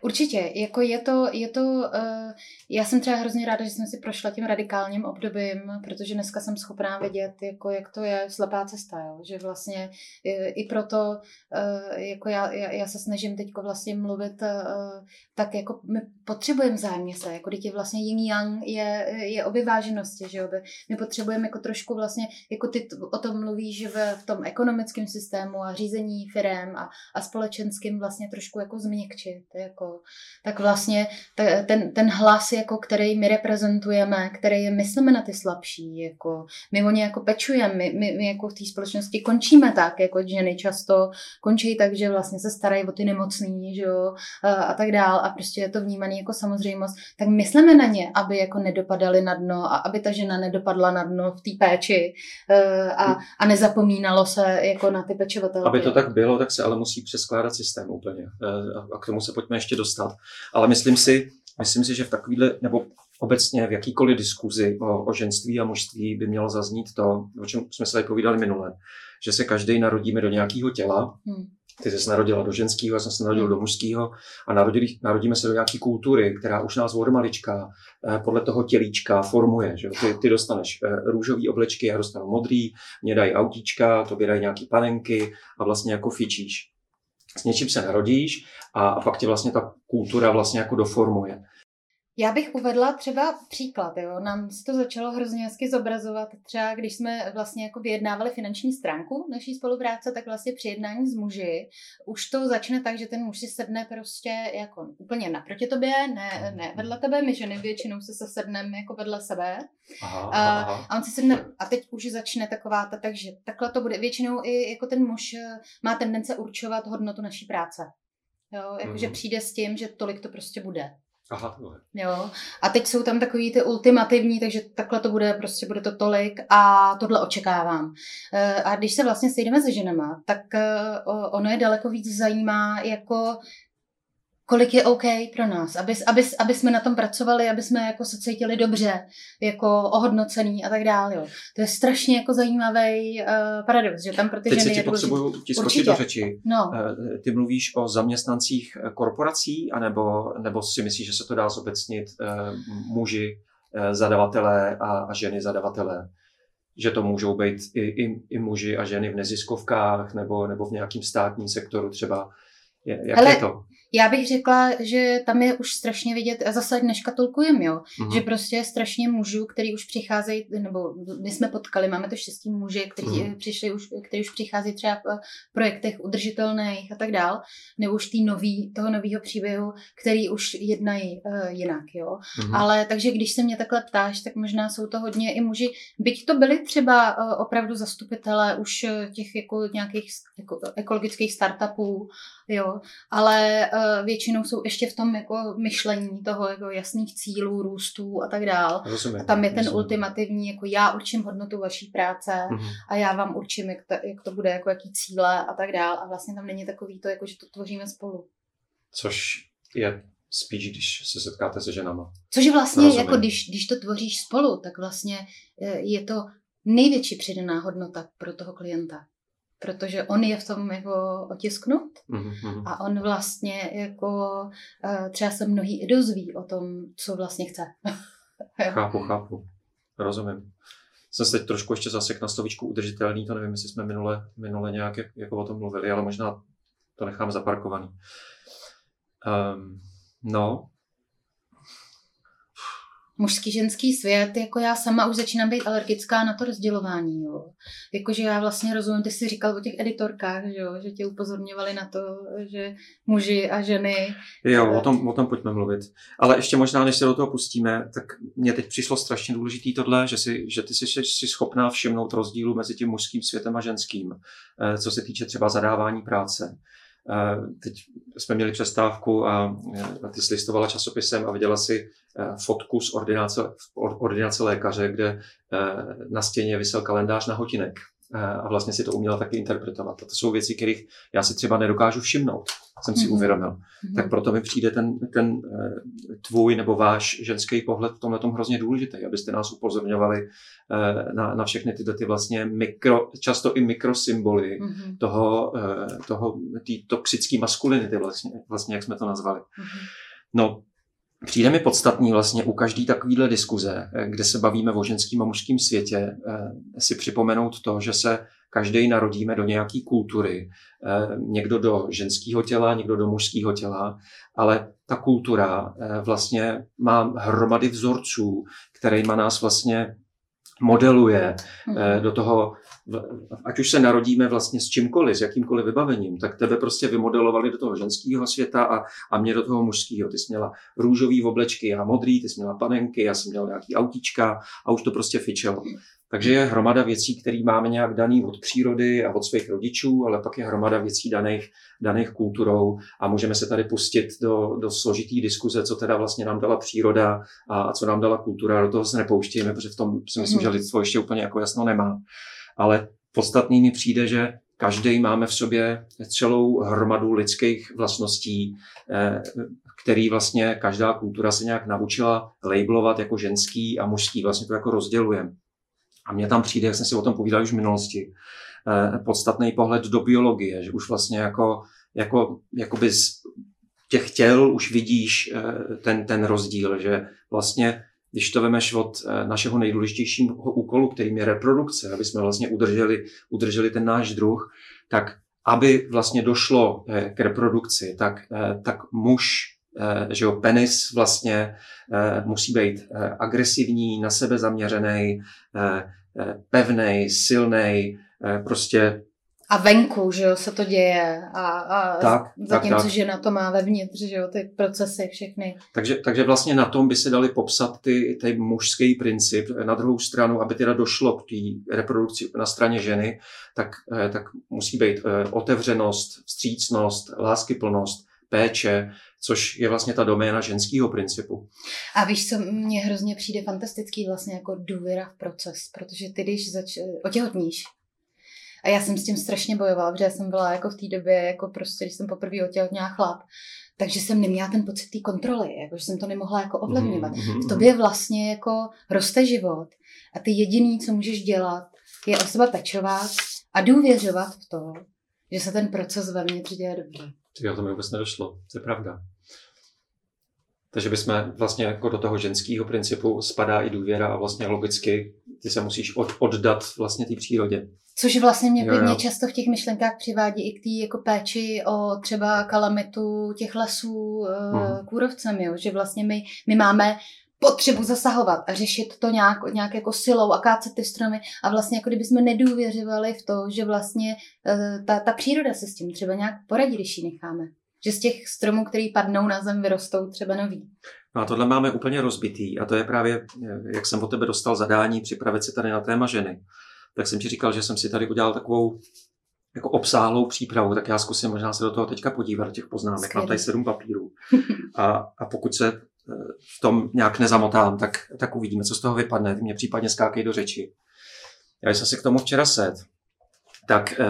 Určitě, jako je to, je to uh, já jsem třeba hrozně ráda, že jsem si prošla tím radikálním obdobím, protože dneska jsem schopná vidět, jako jak to je slepá cesta, jo? že vlastně i, i proto, uh, jako já, já, já se snažím teď vlastně mluvit uh, tak, jako my potřebujeme vzájemně se, jako dítě vlastně yin yang je, je o vyváženosti, že jo? my potřebujeme jako trošku vlastně, jako ty o tom mluvíš v, v tom ekonomickém systému a řízení firem a, a společenským vlastně trošku jako změkčit, jako, tak vlastně ten, ten hlas, jako, který my reprezentujeme, který myslíme na ty slabší, jako, my o ně jako pečujeme, my, my, my jako v té společnosti končíme tak, jako ženy často končí tak, že vlastně se starají o ty nemocný, že jo, a, a tak dál a prostě je to vnímané jako samozřejmost, tak myslíme na ně, aby jako nedopadaly na dno a aby ta žena nedopadla na dno v té péči e, a, a nezapomínalo se jako na ty pečovatelky. Aby to tak bylo, tak se ale musí přeskládat systém úplně. E, a k tomu se pojďme ještě dostat. Ale myslím si, myslím si, že v takovýhle, nebo obecně v jakýkoliv diskuzi o, o ženství a mužství by mělo zaznít to, o čem jsme se tady povídali minule, že se každý narodíme do nějakého těla, hmm. Ty jsi se narodila do ženského, já jsem se narodil do mužského a narodili, narodíme se do nějaké kultury, která už nás od malička eh, podle toho tělíčka formuje. Že? Ty, ty dostaneš eh, růžový oblečky, já dostanu modrý, mě dají autíčka, to dají nějaký panenky a vlastně jako fičíš s něčím se narodíš a, a pak tě vlastně ta kultura vlastně jako doformuje. Já bych uvedla třeba příklad, jo. Nám se to začalo hrozně hezky zobrazovat. Třeba když jsme vlastně jako vyjednávali finanční stránku naší spolupráce, tak vlastně při jednání s muži už to začne tak, že ten muž si sedne prostě jako úplně naproti tobě, ne, ne vedle tebe, my ženy většinou se se sedneme jako vedle sebe. Aha, a, aha. a on si sedne, a teď už začne taková ta, takže takhle to bude. Většinou i jako ten muž eh, má tendence určovat hodnotu naší práce. Jo, jakože mm-hmm. přijde s tím, že tolik to prostě bude. Aha, no. Jo. A teď jsou tam takový ty ultimativní, takže takhle to bude, prostě bude to tolik a tohle očekávám. Eh, a když se vlastně sejdeme se ženama, tak eh, ono je daleko víc zajímá jako kolik je OK pro nás, aby, aby, aby jsme na tom pracovali, aby jsme jako se cítili dobře, jako ohodnocený a tak dále. Jo. To je strašně jako zajímavý uh, paradox, že tam pro ty Teď ženy se ti je potřebuju ti skočit do řeči. No. Uh, ty mluvíš o zaměstnancích korporací, anebo, nebo si myslíš, že se to dá zobecnit uh, muži, uh, zadavatelé a, a ženy zadavatelé? že to můžou být i, i, i muži a ženy v neziskovkách nebo, nebo v nějakém státním sektoru třeba. Jak Hele, je to? Já bych řekla, že tam je už strašně vidět, a zase neškatulkujem, jo, mm-hmm. že prostě strašně mužů, který už přicházejí, nebo my jsme potkali, máme to štěstí muži, kteří mm-hmm. přišli už, který už přichází třeba v projektech udržitelných a tak dál, nebo už tý nový, toho nového příběhu, který už jednají uh, jinak, jo. Mm-hmm. Ale takže když se mě takhle ptáš, tak možná jsou to hodně i muži, byť to byli třeba uh, opravdu zastupitelé už těch jako nějakých jako ekologických startupů, jo, ale uh, většinou jsou ještě v tom jako myšlení toho jako jasných cílů, růstů a tak dál. Rozumím, a tam je ten rozumím. ultimativní, jako já určím hodnotu vaší práce mm-hmm. a já vám určím, jak to, jak to bude, jako jaký cíle a tak dál. A vlastně tam není takový to, jako že to tvoříme spolu. Což je spíš, když se setkáte se ženama. Což je vlastně, Rozumím. jako když, když to tvoříš spolu, tak vlastně eh, je to největší přidaná hodnota pro toho klienta protože on je v tom jako otisknut mm-hmm. a on vlastně jako uh, třeba se mnohý i dozví o tom, co vlastně chce. chápu, chápu. Rozumím. Jsem se teď trošku ještě zasek na slovíčku udržitelný, to nevím, jestli jsme minule, minule nějak jako o tom mluvili, ale možná to nechám zaparkovaný. Um, no, mužský, ženský svět, jako já sama už začínám být alergická na to rozdělování, jo. Jakože já vlastně rozumím, ty jsi říkal o těch editorkách, že jo, že tě upozorňovali na to, že muži a ženy... Jo, o tom, o tom pojďme mluvit. Ale ještě možná, než se do toho pustíme, tak mně teď přišlo strašně důležitý tohle, že, si, že ty jsi, jsi schopná všimnout rozdílu mezi tím mužským světem a ženským, eh, co se týče třeba zadávání práce. Teď jsme měli přestávku a ty jsi listovala časopisem a viděla si Eh, fotku z ordinace, ordinace lékaře, kde eh, na stěně vysel kalendář na hotinek a vlastně si to uměla taky interpretovat. A to jsou věci, kterých já si třeba nedokážu všimnout, jsem si mm-hmm. uvědomil. Mm-hmm. Tak proto mi přijde ten, ten tvůj nebo váš ženský pohled v tomhle tom hrozně důležitý, abyste nás upozorňovali na, na všechny tyhle ty vlastně mikro, často i mikrosymboly mm-hmm. toho, toho tý toxický maskulinity vlastně, vlastně, jak jsme to nazvali. Mm-hmm. No, Přijde mi podstatný vlastně u každé takovéhle diskuze, eh, kde se bavíme o ženském a mužském světě, eh, si připomenout to, že se každý narodíme do nějaké kultury, eh, někdo do ženského těla, někdo do mužského těla, ale ta kultura vlastně má hromady vzorců, kterýma nás vlastně modeluje mm-hmm. do toho, ať už se narodíme vlastně s čímkoliv, s jakýmkoliv vybavením, tak tebe prostě vymodelovali do toho ženského světa a, a mě do toho mužského. Ty jsi měla růžový oblečky a modrý, ty jsi měla panenky, já jsem měl nějaký autíčka a už to prostě fičelo. Takže je hromada věcí, které máme nějak daný od přírody a od svých rodičů, ale pak je hromada věcí daných, daných kulturou a můžeme se tady pustit do, do složitý diskuze, co teda vlastně nám dala příroda a, a co nám dala kultura. Do toho se nepouštějeme, protože v tom si myslím, že mhm. lidstvo ještě úplně jako jasno nemá. Ale podstatný mi přijde, že každý máme v sobě celou hromadu lidských vlastností, eh, který vlastně každá kultura se nějak naučila labelovat jako ženský a mužský. Vlastně to jako rozdělujeme. A mně tam přijde, jak jsem si o tom povídal už v minulosti, eh, podstatný pohled do biologie, že už vlastně jako, jako, jakoby z těch těl už vidíš eh, ten, ten rozdíl, že vlastně když to vemeš od eh, našeho nejdůležitějšího úkolu, kterým je reprodukce, aby jsme vlastně udrželi, udrželi ten náš druh, tak aby vlastně došlo k reprodukci, tak, tak muž že jo, penis vlastně eh, musí být eh, agresivní, na sebe zaměřený, pevný, silný, prostě a venku, že jo, se to děje a, a tak, zatímco tak, tak. žena to má vevnitř, že jo, ty procesy všechny. Takže, takže vlastně na tom by se dali popsat ty, ty mužský princip. Na druhou stranu, aby teda došlo k té reprodukci na straně ženy, tak, tak musí být otevřenost, vstřícnost, láskyplnost, péče, což je vlastně ta doména ženského principu. A víš, co mně hrozně přijde fantastický vlastně jako důvěra v proces, protože ty, když zač- otěhotníš, A já jsem s tím strašně bojovala, protože jsem byla jako v té době, jako prostě, když jsem poprvé otěhotněla chlap, takže jsem neměla ten pocit té kontroly, jako, že jsem to nemohla jako ovlivňovat. Mm-hmm. V tobě vlastně jako roste život a ty jediný, co můžeš dělat, je o sebe pečovat a důvěřovat v to, že se ten proces vevnitř děje dobře. Já to mi vůbec nedošlo, to je pravda. Takže bychom vlastně jako do toho ženského principu spadá i důvěra a vlastně logicky ty se musíš od, oddat vlastně té přírodě. Což vlastně mě pěkně často v těch myšlenkách přivádí i k té jako péči o třeba kalamitu těch lesů hmm. kůrovcem, jo? že vlastně my, my máme potřebu zasahovat a řešit to nějak, nějak jako silou a kácet ty stromy a vlastně jako kdybychom nedůvěřovali v to, že vlastně uh, ta, ta příroda se s tím třeba nějak poradí, když ji necháme. Že z těch stromů, který padnou na zem, vyrostou třeba nový. No a tohle máme úplně rozbitý a to je právě, jak jsem od tebe dostal zadání připravit se tady na téma ženy, tak jsem ti říkal, že jsem si tady udělal takovou jako obsáhlou přípravu, tak já zkusím možná se do toho teďka podívat, těch poznámek. Skvělý. Mám tady sedm papírů. A, a pokud se v tom nějak nezamotám, tak, tak uvidíme, co z toho vypadne. Ty mě případně skákej do řeči. Já jsem si k tomu včera set, tak uh,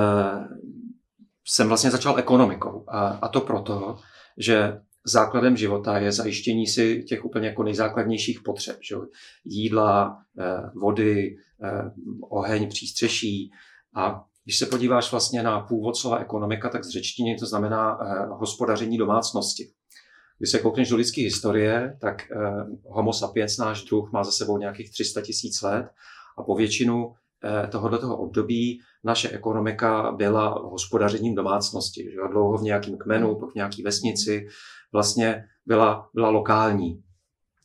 jsem vlastně začal ekonomikou. A, a to proto, že základem života je zajištění si těch úplně jako nejzákladnějších potřeb. Že? Jídla, eh, vody, eh, oheň, přístřeší. A když se podíváš vlastně na původ slova ekonomika, tak z řečtiny to znamená hospodaření domácnosti. Když se koukneš do lidské historie, tak eh, Homo sapiens, náš druh, má za sebou nějakých 300 tisíc let a po většinu eh, tohoto období naše ekonomika byla hospodařením domácnosti. Že dlouho v nějakém kmenu, pak v nějaké vesnici, vlastně byla, byla lokální.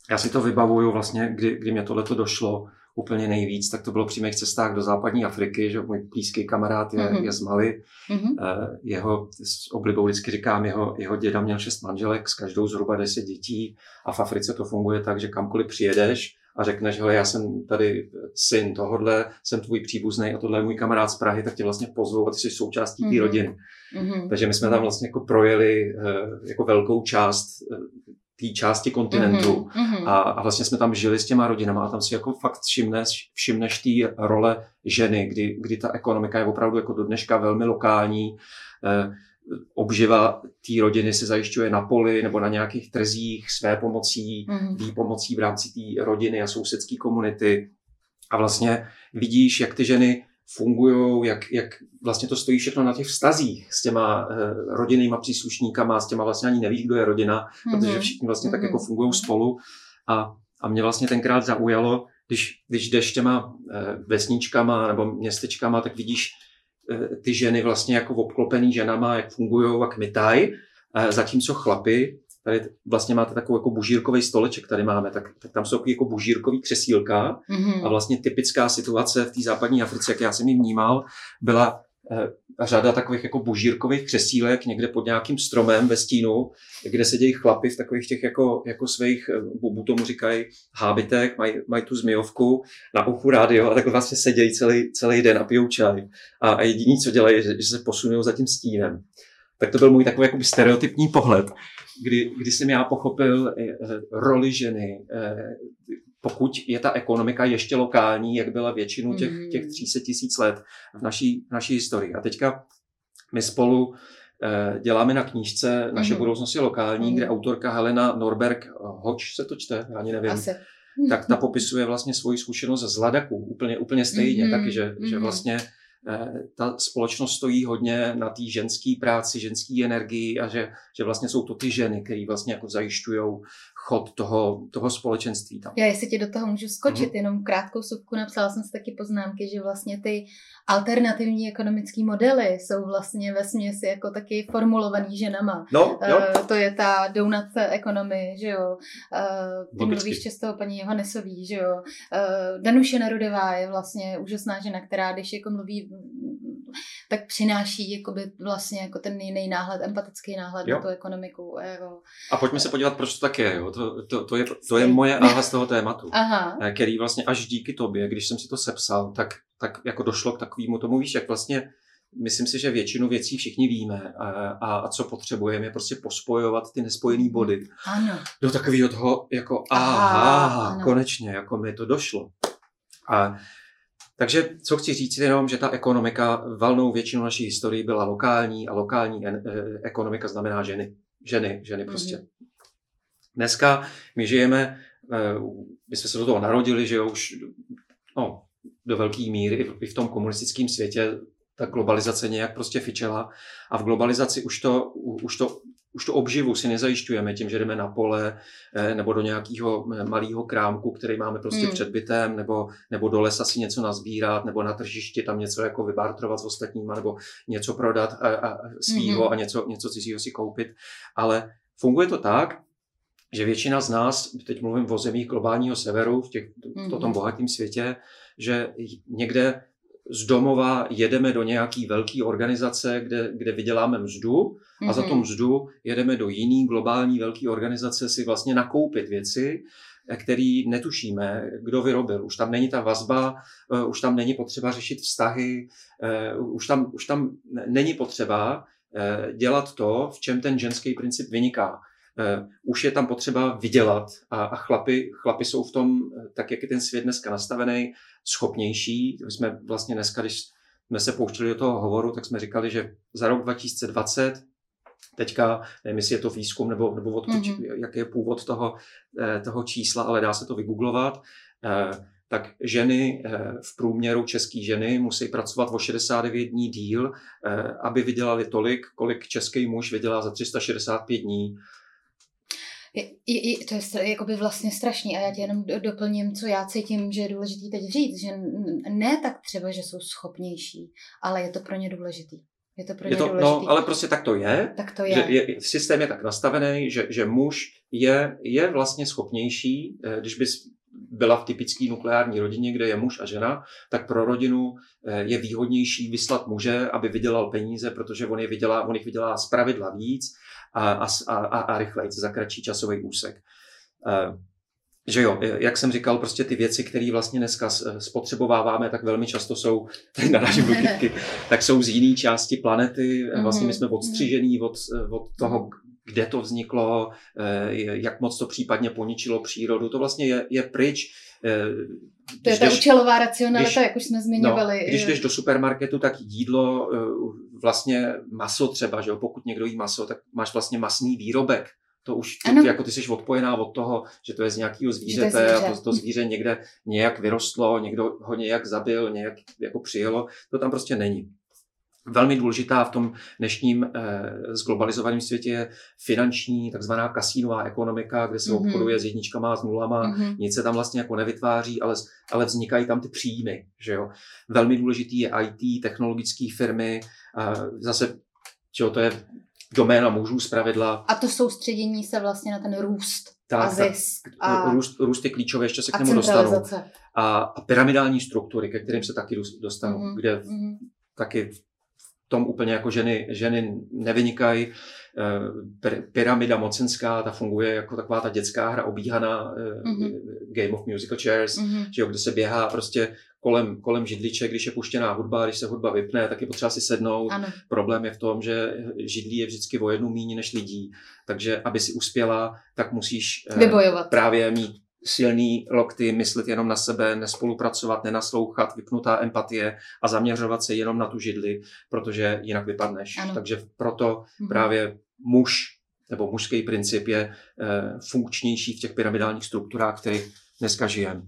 Já si to vybavuju vlastně, kdy, kdy mě tohleto došlo, úplně nejvíc, tak to bylo při mých cestách do západní Afriky, že můj blízký kamarád je, mm-hmm. je z Mali. Mm-hmm. Jeho, s oblibou vždycky říkám, jeho, jeho děda měl šest manželek, s každou zhruba deset dětí a v Africe to funguje tak, že kamkoliv přijedeš a řekneš, hele, já jsem tady syn tohodle, jsem tvůj příbuzný a tohle je můj kamarád z Prahy, tak tě vlastně pozvou a ty jsi součástí mm-hmm. té rodiny. Mm-hmm. Takže my jsme tam vlastně jako projeli eh, jako velkou část eh, té části kontinentu mm-hmm. a, a vlastně jsme tam žili s těma rodinama a tam si jako fakt všimneš, všimneš té role ženy, kdy, kdy ta ekonomika je opravdu jako do dneška velmi lokální. Eh, obživa té rodiny se zajišťuje na poli nebo na nějakých trzích své pomocí, mm-hmm. výpomocí v rámci té rodiny a sousedské komunity. A vlastně vidíš, jak ty ženy fungují, jak, jak vlastně to stojí všechno na těch vztazích s těma eh, rodinnýma příslušníkama, s těma vlastně ani nevíš, kdo je rodina, mm-hmm. protože všichni vlastně mm-hmm. tak jako mhm. fungují spolu. A, a mě vlastně tenkrát zaujalo, když, když jdeš těma eh, vesničkama nebo městečkama, tak vidíš eh, ty ženy vlastně jako obklopený ženama, jak fungují a kmitají, eh, zatímco chlapy tady vlastně máte takový jako bužírkový stoleček, tady máme, tak, tak tam jsou takový jako bužírkový křesílka mm-hmm. a vlastně typická situace v té západní Africe, jak já jsem ji vnímal, byla eh, řada takových jako bužírkových křesílek někde pod nějakým stromem ve stínu, kde sedějí chlapy v takových těch jako, jako svých, eh, bubu tomu říkají, hábitek, mají, mají tu zmijovku na uchu rádio a tak vlastně sedějí celý, celý den a pijou čaj. A, a jediný, co dělají, je, že, že se posunou za tím stínem. Tak to byl můj takový jakoby stereotypní pohled kdy, kdy jsem já pochopil eh, roli ženy, eh, pokud je ta ekonomika ještě lokální, jak byla většinu těch, mm. těch 300 tisíc let v naší, v naší historii. A teďka my spolu eh, děláme na knížce Naše mm. budoucnost je lokální, mm. kde autorka Helena Norberg Hoč se to čte, já ani nevím. Asi. Tak ta popisuje vlastně svoji zkušenost z Ladaku úplně, úplně stejně, mm. taky, že, mm. že vlastně Eh, ta společnost stojí hodně na té ženské práci, ženské energii a že, že vlastně jsou to ty ženy, které vlastně jako zajišťují chod toho, toho společenství tam. Já jestli ti do toho můžu skočit, mm-hmm. jenom krátkou subku, napsala jsem si taky poznámky, že vlastně ty alternativní ekonomické modely jsou vlastně ve směsi jako taky formulovaný ženama. No, jo. Uh, to je ta donut economy, že jo. Uh, ty mluvíš často o paní Johannesový, že jo. Uh, Danuše Nerudová je vlastně úžasná žena, která když jako mluví tak přináší jakoby vlastně jako ten jiný náhled, empatický náhled jo. na tu ekonomiku. Jako... A pojďme se podívat, proč to tak je. Jo? To, to, to, je, to je moje aha z toho tématu, Aha. Eh, který vlastně až díky tobě, když jsem si to sepsal, tak, tak jako došlo k takovému tomu, víš, jak vlastně myslím si, že většinu věcí všichni víme a, a, a co potřebujeme je prostě pospojovat ty nespojené body. Ano. Do takového toho, jako aha, aha konečně, jako mi to došlo. A takže co chci říct jenom, že ta ekonomika valnou většinu naší historii byla lokální a lokální en, e, ekonomika znamená ženy. Ženy, ženy prostě. Mm-hmm. Dneska my žijeme, e, my jsme se do toho narodili, že jo, už no, do velké míry i v tom komunistickém světě ta globalizace nějak prostě fičela a v globalizaci už to, už to už to obživu si nezajišťujeme tím, že jdeme na pole eh, nebo do nějakého eh, malého krámku, který máme prostě hmm. před bytem, nebo, nebo do lesa si něco nazbírat, nebo na tržišti tam něco jako vybartrovat s ostatníma, nebo něco prodat a, a svýho hmm. a něco, něco cizího si koupit. Ale funguje to tak, že většina z nás, teď mluvím o zemích globálního severu, v, těch, v tom hmm. bohatém světě, že někde z domova jedeme do nějaký velké organizace, kde, kde vyděláme mzdu mm-hmm. a za tu mhm. mzdu jedeme do jiný globální velké organizace si vlastně nakoupit věci, který netušíme, kdo vyrobil. Už tam není ta vazba, eh, už tam není potřeba řešit vztahy, eh, už tam, už tam není potřeba eh, dělat to, v čem ten ženský princip vyniká. Už je tam potřeba vydělat a, a chlapy, chlapy jsou v tom, tak jak je ten svět dneska nastavený, schopnější. My jsme vlastně dneska, když jsme se pouštěli do toho hovoru, tak jsme říkali, že za rok 2020 teďka, nevím, jestli je to výzkum nebo, nebo odkud, mm-hmm. jaký je původ toho, eh, toho čísla, ale dá se to vygooglovat, eh, tak ženy eh, v průměru, české ženy, musí pracovat o 69 dní díl, aby vydělali tolik, kolik český muž vydělá za 365 dní. Je, je, to je jakoby vlastně strašný a já tě jenom doplním, co já cítím, že je důležitý teď říct, že ne tak třeba, že jsou schopnější, ale je to pro ně důležitý. Je to pro ně je to, no, důležitý. No, ale prostě tak to je. Tak to je. Že je systém je tak nastavený, že, že muž je, je vlastně schopnější, eh, když bys byla v typické nukleární rodině, kde je muž a žena, tak pro rodinu eh, je výhodnější vyslat muže, aby vydělal peníze, protože on, je vydělá, on jich vydělá z pravidla víc a, a, a, a rychleji za kratší časový úsek. Eh, že jo, jak jsem říkal, prostě ty věci, které vlastně dneska spotřebováváme, tak velmi často jsou, na naše kytky, tak jsou z jiné části planety. Vlastně my jsme mhm. odstřižení od, od toho, kde to vzniklo, eh, jak moc to případně poničilo přírodu. To vlastně je, je pryč. Eh, to je ta jdeš, účelová racionalita, když, jak už jsme zmiňovali. No, když jdeš do supermarketu, tak jídlo, eh, vlastně maso třeba, že jo? pokud někdo jí maso, tak máš vlastně masný výrobek. To už, ty, jako ty jsi odpojená od toho, že to je z nějakého zvířete zvíře. a to, to zvíře někde nějak vyrostlo, někdo ho nějak zabil, nějak jako přijelo. To tam prostě není velmi důležitá v tom dnešním eh, zglobalizovaném světě je finanční, takzvaná kasínová ekonomika, kde se mm-hmm. obchoduje s jedničkama a s nulama, mm-hmm. nic se tam vlastně jako nevytváří, ale, ale vznikají tam ty příjmy. Že jo? Velmi důležitý je IT, technologické firmy, eh, zase že to je doména mužů z pravidla. A to soustředění se vlastně na ten růst tak, a zisk. A růst, růst je klíčové, ještě se k němu dostanu. A, a pyramidální struktury, ke kterým se taky dostanu, mm-hmm. kde mm-hmm. taky tom úplně jako ženy, ženy nevynikají. Eh, pyramida mocenská, ta funguje jako taková ta dětská hra obíhaná mm-hmm. Game of Musical Chairs, mm-hmm. že jo, kde se běhá prostě kolem, kolem židliček, když je puštěná hudba, když se hudba vypne, tak je potřeba si sednout. Ano. Problém je v tom, že židlí je vždycky o jednu míní než lidí, takže aby si uspěla, tak musíš eh, Vybojovat. právě mít silný lokty, myslet jenom na sebe, nespolupracovat, nenaslouchat, vypnutá empatie a zaměřovat se jenom na tu židli, protože jinak vypadneš. Ano. Takže proto mhm. právě muž nebo mužský princip je e, funkčnější v těch pyramidálních strukturách, kterých dneska žijeme.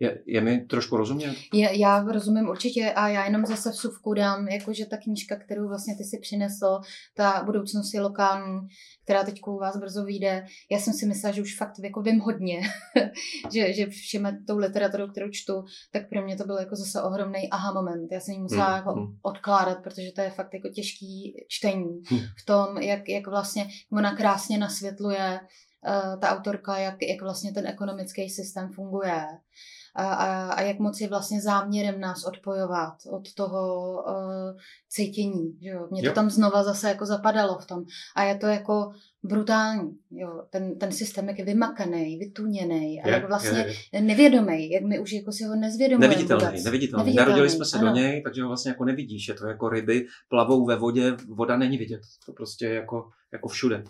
Je, je mi trošku rozumět? Je, já rozumím určitě a já jenom zase v suvku dám, jakože ta knížka, kterou vlastně ty si přinesl, ta budoucnost je lokální, která teď u vás brzo vyjde. Já jsem si myslela, že už fakt jako vím hodně, že, že všem tou literaturou, kterou čtu, tak pro mě to byl jako zase ohromný aha moment. Já jsem ji musela hmm. jako odkládat, protože to je fakt jako těžký čtení hmm. v tom, jak, jak vlastně ona krásně nasvětluje uh, ta autorka, jak, jak vlastně ten ekonomický systém funguje a, a, a jak moc je vlastně záměrem nás odpojovat od toho uh, cítění. Že jo? Mně to jo. tam znova zase jako zapadalo v tom. A je to jako brutální. Jo? Ten, ten systém jak je vymakaný, vytuněný a je, jak vlastně je, je. nevědomý, jak my už jako si ho nezvědomujeme. Neviditelný, vůbec. neviditelný. neviditelný. Narodili jsme se ano. do něj, takže ho vlastně jako nevidíš. Je to jako ryby plavou ve vodě, voda není vidět. To prostě je jako, jako všude.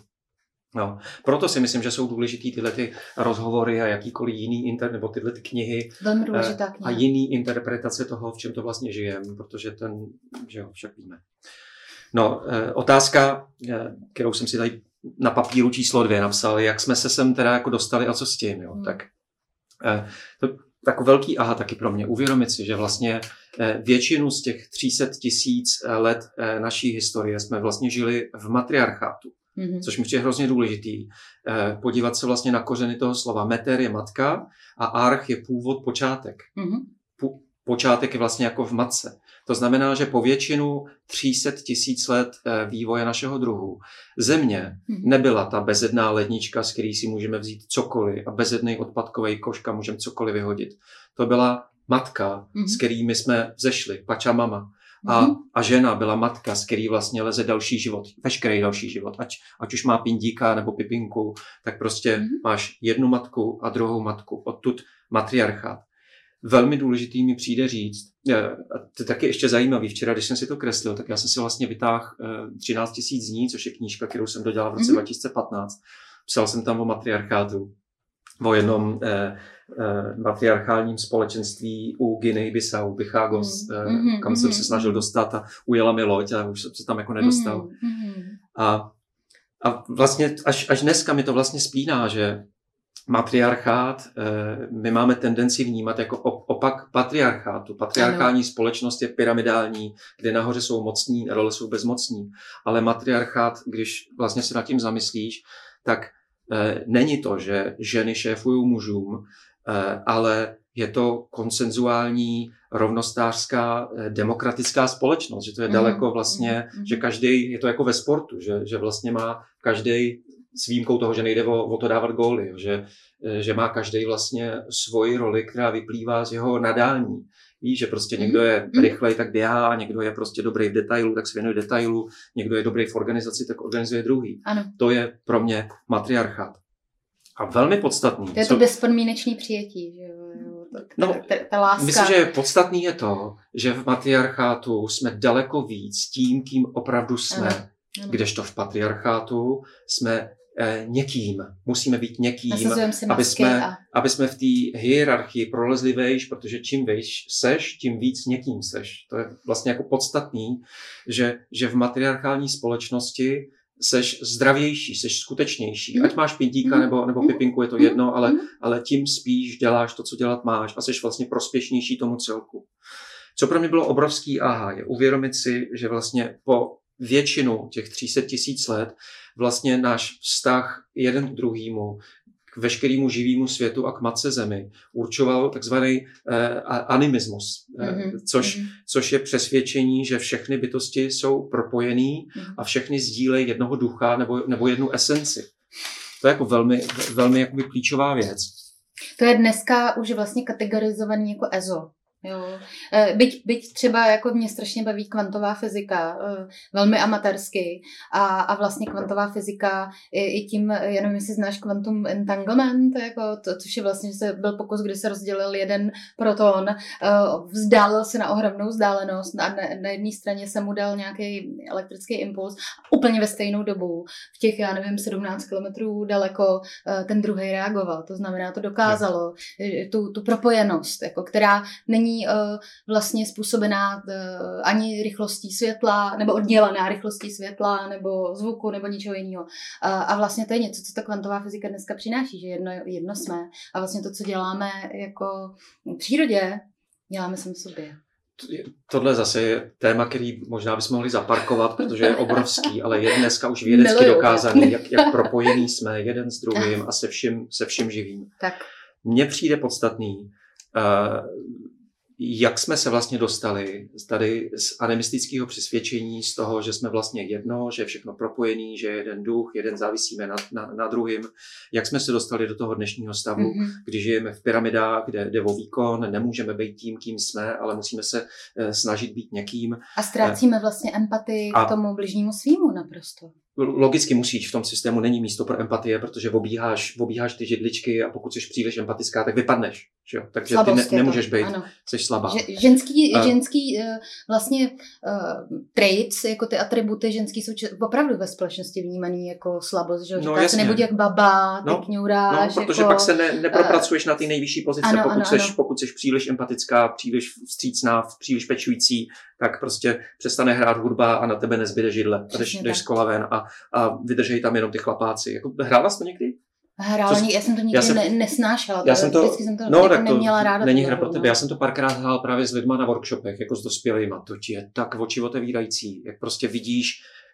No, proto si myslím, že jsou důležitý tyhle ty rozhovory a jakýkoliv jiný inter, nebo tyhle ty knihy Velmi důležitá kniha. a jiný interpretace toho, v čem to vlastně žijeme, protože ten, že jo, však víme. No, eh, otázka, eh, kterou jsem si tady na papíru číslo dvě napsal, jak jsme se sem teda jako dostali a co s tím, jo. Hmm. Tak eh, to, jako velký aha taky pro mě, uvědomit si, že vlastně většinu z těch 300 tisíc let naší historie jsme vlastně žili v matriarchátu mm-hmm. což mi přijde hrozně důležitý. Eh, podívat se vlastně na kořeny toho slova. Meter je matka a arch je původ, počátek. Mm-hmm. Po, počátek je vlastně jako v matce. To znamená, že po většinu 300 tisíc let eh, vývoje našeho druhu země mm-hmm. nebyla ta bezedná lednička, z který si můžeme vzít cokoliv a bezedný odpadkový koška můžeme cokoliv vyhodit. To byla matka, mm-hmm. s kterými jsme vzešli, pača mama. A, mm-hmm. a žena byla matka, z který vlastně leze další život, veškerý další život. Ať, ať už má pindíka nebo pipinku, tak prostě mm-hmm. máš jednu matku a druhou matku. Odtud matriarchát. Velmi důležitý mi přijde říct, a to je taky ještě zajímavý, včera, když jsem si to kreslil, tak já jsem si vlastně vytáhl 13 eh, 000 dní, což je knížka, kterou jsem dodělal v roce mm-hmm. 2015. Psal jsem tam o matriarchátu, o jednom eh, eh, matriarchálním společenství u Guinea Bissau, Bichagos, mm, eh, mm, kam mm, jsem se snažil dostat a ujela mi loď a už jsem se tam jako nedostal. Mm, mm. A, a vlastně až, až dneska mi to vlastně spíná, že matriarchát eh, my máme tendenci vnímat jako opak patriarchátu. Patriarchální ano. společnost je pyramidální, kde nahoře jsou mocní, role jsou bezmocní. Ale matriarchát, když vlastně se nad tím zamyslíš, tak není to, že ženy šéfují mužům, eh, ale je to konsenzuální, rovnostářská, eh, demokratická společnost, že to je mm. daleko vlastně, mm. že každý, je to jako ve sportu, že, že vlastně má každý s výjimkou toho, že nejde o, o to dávat góly, že, že má každý vlastně svoji roli, která vyplývá z jeho nadání. Ví, že prostě někdo je mm. rychlej, tak běhá, někdo je prostě dobrý v detailu, tak se věnuje detailu, někdo je dobrý v organizaci, tak organizuje druhý. Ano. To je pro mě matriarchát. A velmi podstatný. To je to bezpodmínečný přijetí, že jo? No, ta, ta láska. myslím, že podstatný je to, že v matriarchátu jsme daleko víc tím, kým opravdu jsme. Ano. Ano. Kdežto v patriarchátu jsme někým. Musíme být někým, aby jsme, a... aby jsme v té hierarchii prolezli vejš, protože čím vejš seš, tím víc někým seš. To je vlastně jako podstatný, že, že v matriarchální společnosti seš zdravější, seš skutečnější. Mm. Ať máš pindíka mm. nebo, nebo mm. pipinku, je to jedno, ale, ale tím spíš děláš to, co dělat máš a seš vlastně prospěšnější tomu celku. Co pro mě bylo obrovský aha, je uvědomit si, že vlastně po většinu těch 300 tisíc let vlastně náš vztah jeden k druhému, k veškerému živému světu a k matce zemi určoval takzvaný eh, animismus, mm-hmm. což, mm-hmm. což je přesvědčení, že všechny bytosti jsou propojený mm-hmm. a všechny sdílejí jednoho ducha nebo, nebo jednu esenci. To je jako velmi, velmi jakoby klíčová věc. To je dneska už vlastně kategorizovaný jako EZO. Jo. Eh, byť, byť třeba jako mě strašně baví kvantová fyzika, eh, velmi amatérsky a, a vlastně kvantová fyzika i, i tím, jenom jestli znáš quantum entanglement, jako to, což je vlastně, že se byl pokus, kdy se rozdělil jeden proton, eh, vzdálil se na ohromnou vzdálenost a na, na jedné straně se mu dal nějaký elektrický impuls úplně ve stejnou dobu, v těch, já nevím, 17 kilometrů daleko ten druhý reagoval. To znamená, to dokázalo tu, tu propojenost, jako, která není uh, vlastně způsobená uh, ani rychlostí světla, nebo oddělená rychlostí světla, nebo zvuku, nebo ničeho jiného. A vlastně to je něco, co ta kvantová fyzika dneska přináší, že jedno, jedno jsme. A vlastně to, co děláme jako v přírodě, děláme sami sobě. Tohle zase je téma, který možná bychom mohli zaparkovat, protože je obrovský, ale je dneska už vědecky dokázaný, jak, jak propojení jsme jeden s druhým a se vším, se vším živým. Tak. Mně přijde podstatný, uh, jak jsme se vlastně dostali tady z animistického přesvědčení, z toho, že jsme vlastně jedno, že je všechno propojený, že je jeden duch, jeden závisíme na, na, na druhým, jak jsme se dostali do toho dnešního stavu, mm-hmm. kdy žijeme v pyramidách, kde jde o výkon, nemůžeme být tím, kým jsme, ale musíme se eh, snažit být někým. A ztrácíme vlastně empatii a, k tomu bližnímu svýmu naprosto. Logicky musíš v tom systému, není místo pro empatie, protože obíháš, obíháš ty židličky a pokud jsi příliš empatická, tak vypadneš. Že jo? Takže Slabost ty ne, nemůžeš být, ano. jsi slabá. Že, ženský, uh, ženský uh, vlastně uh, traits, jako ty atributy ženský jsou opravdu ve společnosti vnímaný jako slabost, že? No, Říká se nebuď jak baba, no, ty kňuráš. No, protože jako, pak se ne, nepropracuješ uh, na ty nejvyšší pozice, ano, pokud, ano, seš, ano. pokud jsi příliš empatická, příliš vstřícná, příliš pečující, tak prostě přestane hrát hudba a na tebe nezbyde židle. Jdeš, jdeš z kola ven a, a vydržej tam jenom ty chlapáci. Jako, hrála jsi to někdy? Hrál, já jsem to nikdy já jsem, ne, nesnášela. Já jsem to, vždycky jsem to no, jako tak to neměla ráda. Není hra pro tebe. No. Já jsem to párkrát hrál právě s lidma na workshopech, jako s dospělými. To ti je tak oči otevírající, jak prostě vidíš,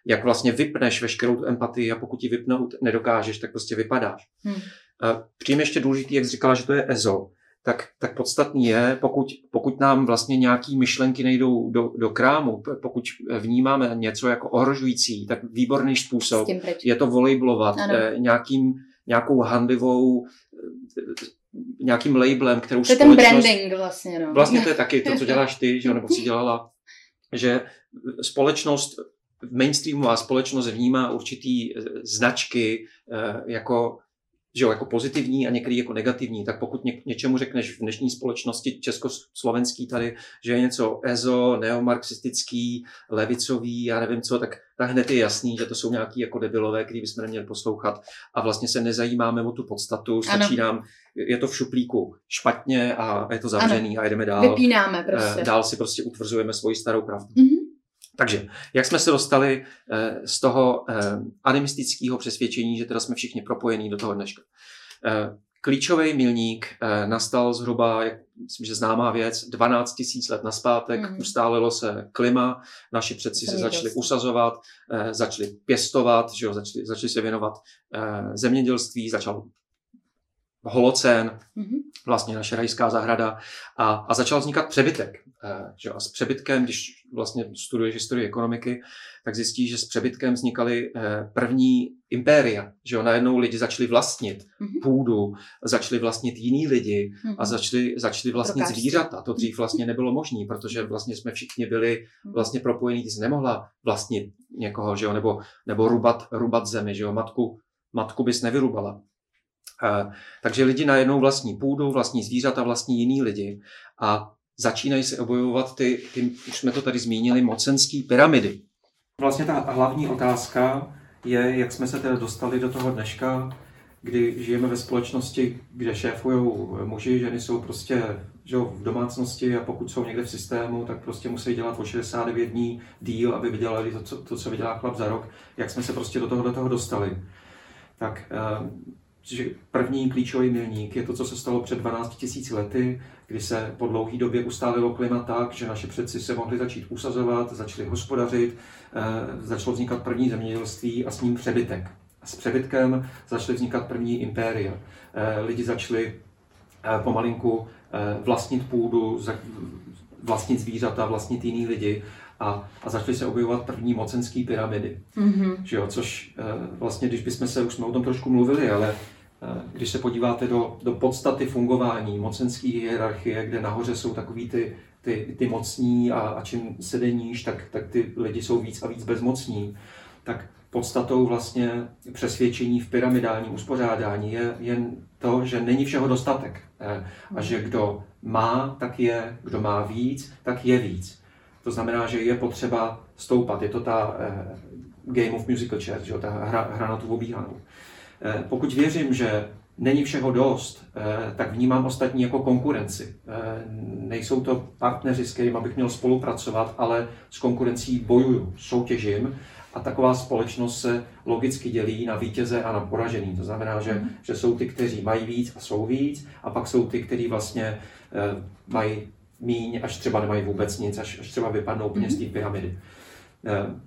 jak vlastně vypneš veškerou tu empatii a pokud ji vypnout nedokážeš, tak prostě vypadáš. Hmm. Přijím ještě důležitý, jak jsi říkala, že to je EZO, tak, tak podstatný je, pokud, pokud nám vlastně nějaký myšlenky nejdou do, do krámu, pokud vnímáme něco jako ohrožující, tak výborný způsob je to volejblovat eh, nějakým, nějakou handivou eh, nějakým labelem, kterou to je ten branding vlastně. No. Vlastně to je taky to, co děláš ty, že, nebo si dělala, že společnost mainstreamová společnost vnímá určitý eh, značky jako že jo, jako pozitivní a některý jako negativní, tak pokud ně, něčemu řekneš v dnešní společnosti československý tady, že je něco EZO, neomarxistický, levicový, já nevím co, tak, tak hned je jasný, že to jsou nějaký jako debilové, který bychom neměli poslouchat a vlastně se nezajímáme o tu podstatu, stačí ano. nám, je to v šuplíku špatně a je to zavřený ano. a jdeme dál. Vypínáme prostě. Eh, dál si prostě utvrzujeme svoji starou pravdu. Mm-hmm. Takže, jak jsme se dostali eh, z toho eh, animistického přesvědčení, že teda jsme všichni propojení do toho dneška. Eh, klíčový milník nastal zhruba, jak myslím, že známá věc, 12 tisíc let naspátek, mm. ustálilo se klima, naši předci se začali usazovat, začali pěstovat, že jo, začali, začali se věnovat zemědělství, začal holocén, mm-hmm. vlastně naše rajská zahrada a, a začal vznikat přebytek. Eh, že a s přebytkem, když vlastně studuješ historii ekonomiky, tak zjistíš, že s přebytkem vznikaly eh, první impéria, že jo, najednou lidi začali vlastnit mm-hmm. půdu, začali vlastnit jiný lidi mm-hmm. a začali, začali vlastnit Prokážte. zvířata. To dřív vlastně nebylo možné, protože vlastně jsme všichni byli mhm. vlastně propojení, ty jsi nemohla vlastnit někoho, že jo, nebo, nebo rubat, rubat zemi, že jo, matku, matku bys nevyrubala. Takže lidi najednou vlastní půdu, vlastní zvířata, vlastní jiný lidi a začínají se obojovat ty, ty, už jsme to tady zmínili, mocenský pyramidy. Vlastně ta hlavní otázka je, jak jsme se teda dostali do toho dneška, kdy žijeme ve společnosti, kde šéfují muži, ženy jsou prostě že v domácnosti a pokud jsou někde v systému, tak prostě musí dělat o 69 dní díl, aby vydělali to, co, to, co vydělá chlap za rok. Jak jsme se prostě do toho, do toho dostali. Tak eh, že první klíčový milník je to, co se stalo před 12 000 lety, kdy se po dlouhé době ustálilo klima tak, že naše předci se mohli začít usazovat, začali hospodařit, eh, začalo vznikat první zemědělství a s ním přebytek. A s přebytkem začaly vznikat první impéria. Eh, lidi začali eh, pomalinku vlastnit půdu, vlastnit zvířata, vlastnit jiný lidi a, a začaly se objevovat první mocenské pyramidy. Mm-hmm. Že jo, což vlastně, když bychom se, už jsme o tom trošku mluvili, ale Eh, když se podíváte do, do podstaty fungování mocenské hierarchie, kde nahoře jsou takový ty, ty, ty mocní a, a čím se níž, tak, tak ty lidi jsou víc a víc bezmocní, tak podstatou vlastně přesvědčení v pyramidálním uspořádání je jen to, že není všeho dostatek. Eh, a že kdo má, tak je, kdo má víc, tak je víc. To znamená, že je potřeba stoupat. Je to ta eh, Game of Musical Chairs, že? ta hra, hra na tu obíhanou. Eh, pokud věřím, že není všeho dost, eh, tak vnímám ostatní jako konkurenci. Eh, nejsou to partneři, s kterými bych měl spolupracovat, ale s konkurencí bojuju, soutěžím a taková společnost se logicky dělí na vítěze a na poražený. To znamená, že, mm. že jsou ty, kteří mají víc a jsou víc, a pak jsou ty, kteří vlastně mají míň, až třeba nemají vůbec nic, až, až třeba vypadnou úplně z té pyramidy.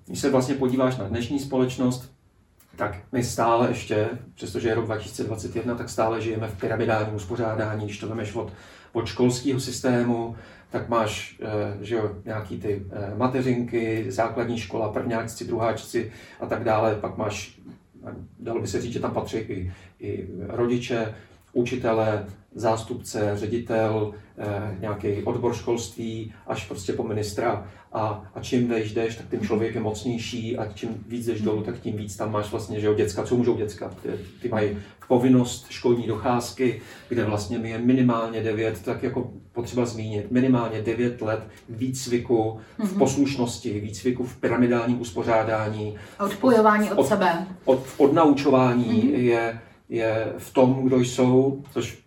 Když se vlastně podíváš na dnešní společnost, tak my stále ještě, přestože je rok 2021, tak stále žijeme v pyramidálním uspořádání. Když to vemeš od, od školského systému, tak máš eh, že jo, nějaký ty eh, mateřinky, základní škola, prvňáčci, druháčci a tak dále. Pak máš, dalo by se říct, že tam patří i, i rodiče, učitele, zástupce, ředitel, eh, nějaký odbor školství, až prostě po ministra. A, a čím vejš jdeš, tak ten člověk je mocnější a čím víc jdeš dolů, tak tím víc tam máš vlastně, že jo, děcka, co můžou děcka. Ty, ty mají povinnost školní docházky, kde vlastně mi je minimálně 9, tak jako potřeba zmínit, minimálně 9 let výcviku v Mhm. poslušnosti, výcviku v pyramidálním uspořádání, Odpojování od, Od- sebe. od, odnaučování Mhm. je, je v tom, kdo jsou, což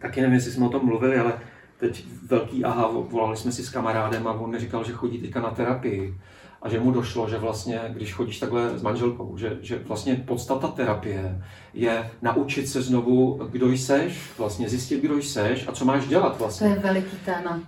taky nevím, jestli jsme o tom mluvili, ale teď velký aha, volali jsme si s kamarádem a on mi říkal, že chodí teďka na terapii a že mu došlo, že vlastně, když chodíš takhle s manželkou, že, že vlastně podstata terapie je naučit se znovu, kdo jseš, vlastně zjistit, kdo jseš a co máš dělat To vlastně. je veliký téma.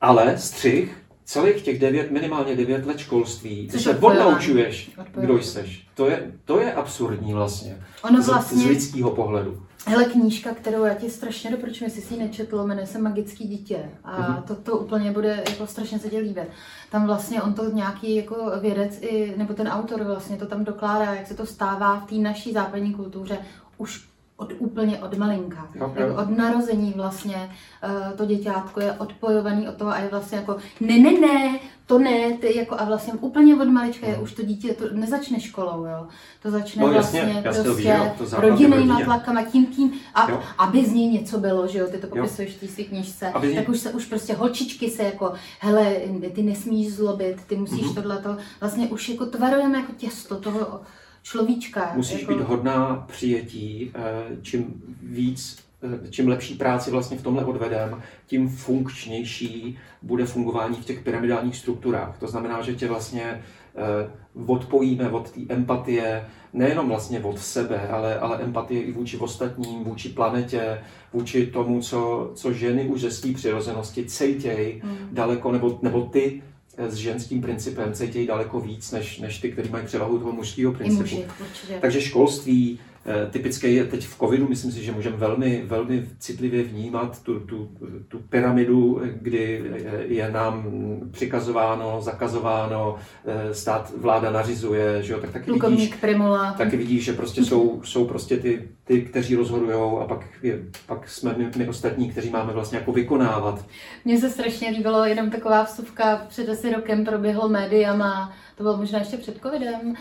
Ale střih, celých těch devět, minimálně devět let školství, Což se odnaučuješ, kdo jseš. To je, to je absurdní vlastně. Ono Z, z vlastně, lidského pohledu. hele knížka, kterou já ti strašně doporučuji, jestli jsi ji nečetl, jmenuje se Magický dítě. A Mhm. to, to úplně bude jako strašně se tě líbit. Tam vlastně on to nějaký jako vědec, i, nebo ten autor vlastně to tam dokládá, jak se to stává v té naší západní kultuře už od úplně od malinka. Jo. Jako od narození vlastně uh, to děťátko je odpojovaný od toho a je vlastně jako ne, ne, ne, to ne, ty jako a vlastně úplně od malička je Mhm. už to dítě, to nezačne školou, jo. To začne No jasně, vlastně jasně, to prostě ví, jo, to rodinnýma rodině. tlakama, tím, tím, a, Jo. aby z něj něco bylo, že jo, ty to popisuješ v té své knížce, Aby něj- tak už se už prostě holčičky se jako, hele, ty nesmíš zlobit, ty musíš Mhm. tohleto, vlastně už jako tvarujeme jako těsto toho človíčka. Musíš jako, být hodná přijetí, eh, čím víc, eh, čím lepší práci vlastně v tomhle odvedem, tím funkčnější bude fungování v těch pyramidálních strukturách. To znamená, že tě vlastně eh, odpojíme od té empatie, nejenom vlastně od sebe, ale, ale empatie i vůči ostatním, vůči planetě, vůči tomu, co, co ženy už ze své přirozenosti cejtějí Mm. daleko, nebo, nebo ty s ženským principem cítějí daleko víc, než, než ty, kteří mají převahu toho mužského principu. muži, určitě. Takže školství eh, typické je teď v covidu, myslím si, že můžeme velmi, velmi citlivě vnímat tu, tu, tu pyramidu, kdy je nám přikazováno, zakazováno, eh, stát, vláda nařizuje, že jo, tak taky vidíš, Primula. taky vidíš, že prostě jsou, jsou prostě ty, ty kteří rozhodují a pak, je, pak jsme my, my ostatní, kteří máme vlastně jako vykonávat. Mně se strašně líbilo, jenom taková vsuvka, před asi rokem proběhlo médiama, to bylo možná ještě před covidem,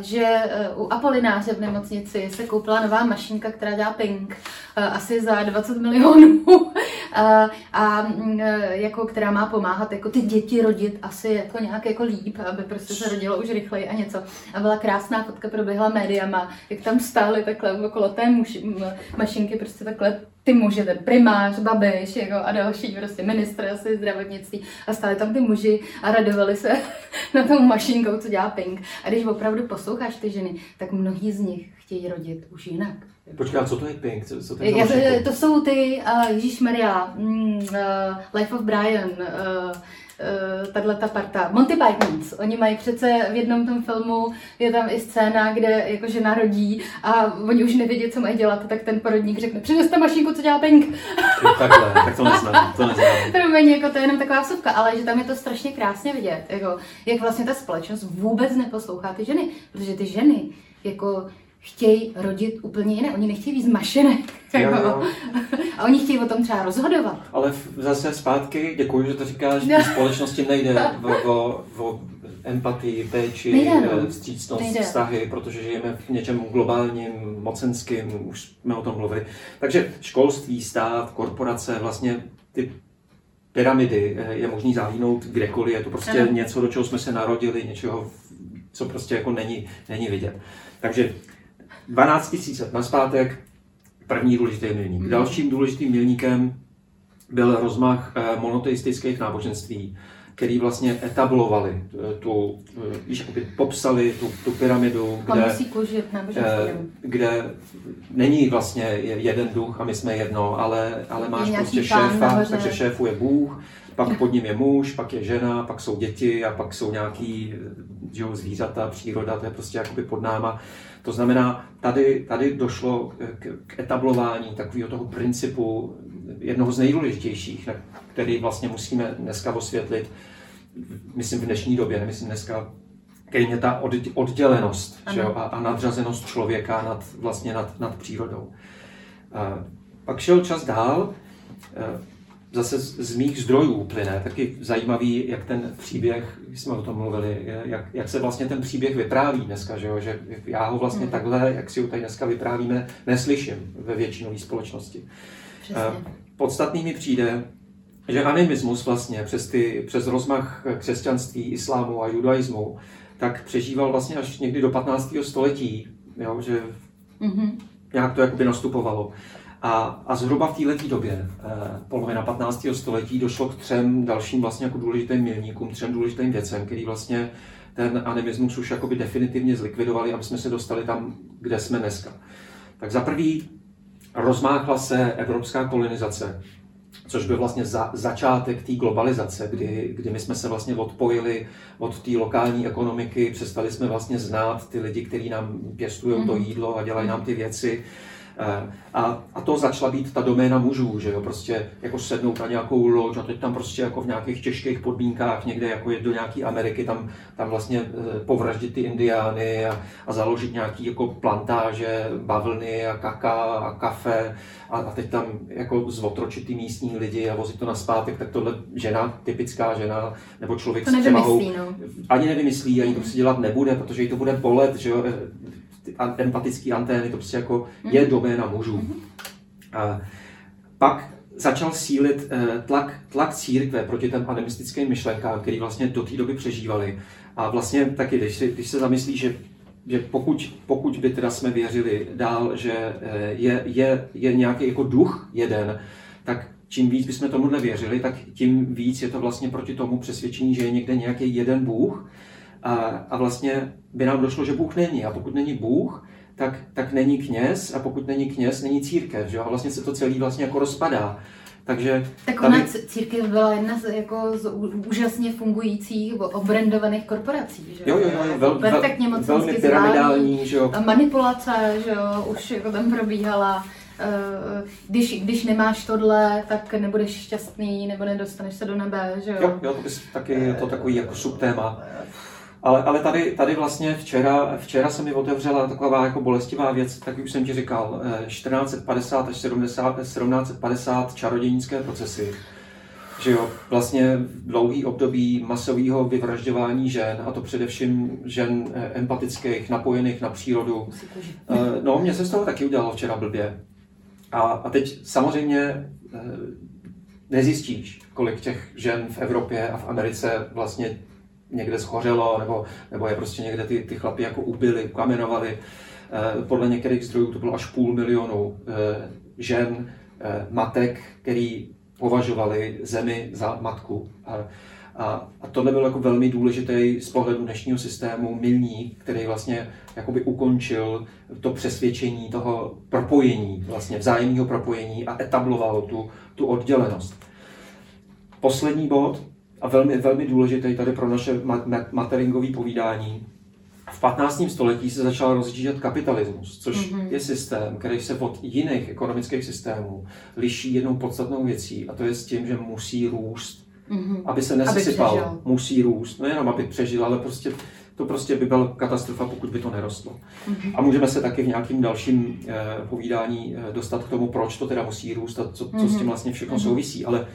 že eh, u Apolináře v nemocnici se koupila nová mašinka, která dělá ping, eh, asi za 20 milionů, a, mm, eh, jako, která má pomáhat jako ty děti rodit asi jako nějak jako líp, aby prostě se rodilo už rychleji a něco. A byla krásná fotka, proběhla médiama, jak tam stály takhle okolo té muž, mašinky, prostě takhle ty muži, ten primář, babiš jako, a další prostě ministr asi zdravotnictví a stáli tam ty muži a radovali se na tou mašinkou, co dělá Pink. A když opravdu posloucháš ty ženy, tak mnohí z nich chtějí rodit už jinak. Počkej, a co to je Pink? Co, co to je Já, to, to jsou ty, uh, Ježíš Maria, mm, uh, Life of Brian, uh, uh, tahle ta parta. Monty Pythons, oni mají přece v jednom tom filmu, je tam i scéna, kde jako žena rodí a oni už nevědí, co mají dělat, tak ten porodník řekne, přineste mašinku, co dělá Pink. Takhle, tak to neznám, to neznám. Promiň, jako to je jenom taková vsuvka, ale že tam je to strašně krásně vidět, jako, jak vlastně ta společnost vůbec neposlouchá ty ženy, protože ty ženy jako chtějí rodit úplně jiné, oni nechtějí víc mašinek, Jo, jako, jo. a oni chtějí o tom třeba rozhodovat. Ale zase zpátky, děkuji, že to říkáš, No. v společnosti nejde o, o, o empatii, péči, Nejde, no. eh, vstřícnost, Nejde. vztahy, protože žijeme v něčem globálním, mocenským, už jsme o tom mluvili. Takže školství, stát, korporace, vlastně ty pyramidy eh, je možný zahlínout kdekoliv, je to prostě Ano. něco, do čeho jsme se narodili, něčeho, co prostě jako není, není vidět. Takže 12 000 let naspátek, první důležitý milník. Mhm. Dalším důležitým milníkem byl rozmach eh, monoteistických náboženství, který vlastně etablovali eh, tu, eh, víš, jakoby popsali tu, tu pyramidu, On kde, eh, kde není vlastně je- jeden duch a my jsme jedno, ale, ale máš prostě šéfa, nahoře. takže šéfuje Bůh, pak pod ním je muž, pak je žena, pak jsou děti a pak jsou nějaký že jo, zvířata, příroda, to je prostě jakoby pod náma. To znamená, tady, tady došlo k, k etablování takového toho principu, jednoho z nejdůležitějších, který vlastně musíme dneska osvětlit, myslím v dnešní době, nemyslím dneska, kterým je ta od- oddělenost Ano. že jo, a, a nadřazenost člověka nad, vlastně nad, nad přírodou. A pak šel čas dál, zase z mých zdrojů plyne. Taky zajímavý, jak ten příběh, když jsme o tom mluvili, jak, jak se vlastně ten příběh vypráví dneska, že, jo? že já ho vlastně hmm. takhle, jak si ho tady dneska vyprávíme, neslyším ve většinové společnosti. Přesně. Podstatný mi přijde, že animismus vlastně přes, ty, přes rozmach křesťanství, islámu a judaismu, tak přežíval vlastně až někdy do 15. století, jo, že mm-hmm. nějak to jakoby nastupovalo. A, a zhruba v této době, eh, polovina 15. století, došlo k třem dalším vlastně jako důležitým milníkům, třem důležitým věcem, který vlastně ten animismus už jakoby definitivně zlikvidovali, aby jsme se dostali tam, kde jsme dneska. Tak za prvý rozmáchla se evropská kolonizace, což byl vlastně za, začátek té globalizace, kdy, kdy my jsme se vlastně odpojili od té lokální ekonomiky, přestali jsme vlastně znát ty lidi, kteří nám pěstují mm-hmm. to mhm. jídlo a dělají nám ty věci. A, a to začala být ta doména mužů, že jo, prostě jako sednout na nějakou loď a teď tam prostě jako v nějakých těžkých podmínkách někde jako jet do nějaké Ameriky, tam, tam vlastně eh, povraždit ty indiány a, a založit nějaký jako plantáže, bavlny a kaká a kafe a, a teď tam jako zvotročit ty místní lidi a vozit to na zpátek, tak tohle žena, typická žena, nebo člověk to s převahou, no. ani nevymyslí, ani to si dělat nebude, protože jí to bude bolet, že jo, empatické antény, to prostě jako mm-hmm. je doména mužů. Mm-hmm. A pak začal sílit eh, tlak, tlak církve proti těm animistickým myšlenkám, který vlastně do té doby přežívali. A vlastně taky, když, si, když se zamyslí, že, že pokud, pokud by teda jsme věřili dál, že eh, je, je, je nějaký jako duch jeden, tak čím víc bychom tomu nevěřili, tak tím víc je to vlastně proti tomu přesvědčení, že je někde nějaký jeden Bůh a, a vlastně by nám došlo, že Bůh není. A pokud není Bůh, tak, tak není kněz a pokud není kněz, není církev. Že? A vlastně se to celý vlastně jako rozpadá. Takže tak ona tady... církev byla jedna z, jako z úžasně fungujících obrandovaných korporací. Že? Jo, jo, jo, vel, perfektně vel, velmi pyramidální. Že jo. Manipulace, že jo, už jako tam probíhala. Eh, když, když nemáš tohle, tak nebudeš šťastný, nebo nedostaneš se do nebe, že jo? Jo, jo to bys taky, je to takový jako subtéma. Ale, ale tady, tady vlastně včera, včera se mi otevřela taková jako bolestivá věc, tak už jsem ti říkal, 1450 eh, až 70, 1750 čarodějnické procesy. Že jo, vlastně dlouhý období masového vyvražďování žen, a to především žen eh, empatických, napojených na přírodu. Eh, no, mě se z toho taky udělalo včera blbě. A, a teď samozřejmě nezjistíš, kolik těch žen v Evropě a v Americe vlastně někde schořelo, nebo, nebo je prostě někde ty, ty chlapy jako ubili, kamenovali. Eh, podle některých zdrojů to bylo až půl milionu eh, žen, eh, matek, který považovali zemi za matku. A, a, a to byl jako velmi důležitý z pohledu dnešního systému milník, který vlastně jakoby ukončil to přesvědčení toho propojení, vlastně vzájemného propojení a etabloval tu, tu oddělenost. Poslední bod, a velmi, velmi důležitý tady pro naše materingové povídání. V 15. století se začal rozjíždět kapitalismus, což mm-hmm. je systém, který se od jiných ekonomických systémů liší jednou podstatnou věcí, a to je s tím, že musí růst, mm-hmm. aby se nesypal, aby musí růst, nejenom aby přežil, ale prostě to prostě by byla katastrofa, pokud by to nerostlo. Mm-hmm. A můžeme se taky v nějakým dalším eh, povídání eh, dostat k tomu, proč to teda musí růst a co, mm-hmm. co s tím mhm. vlastně všechno mm-hmm. souvisí. Ale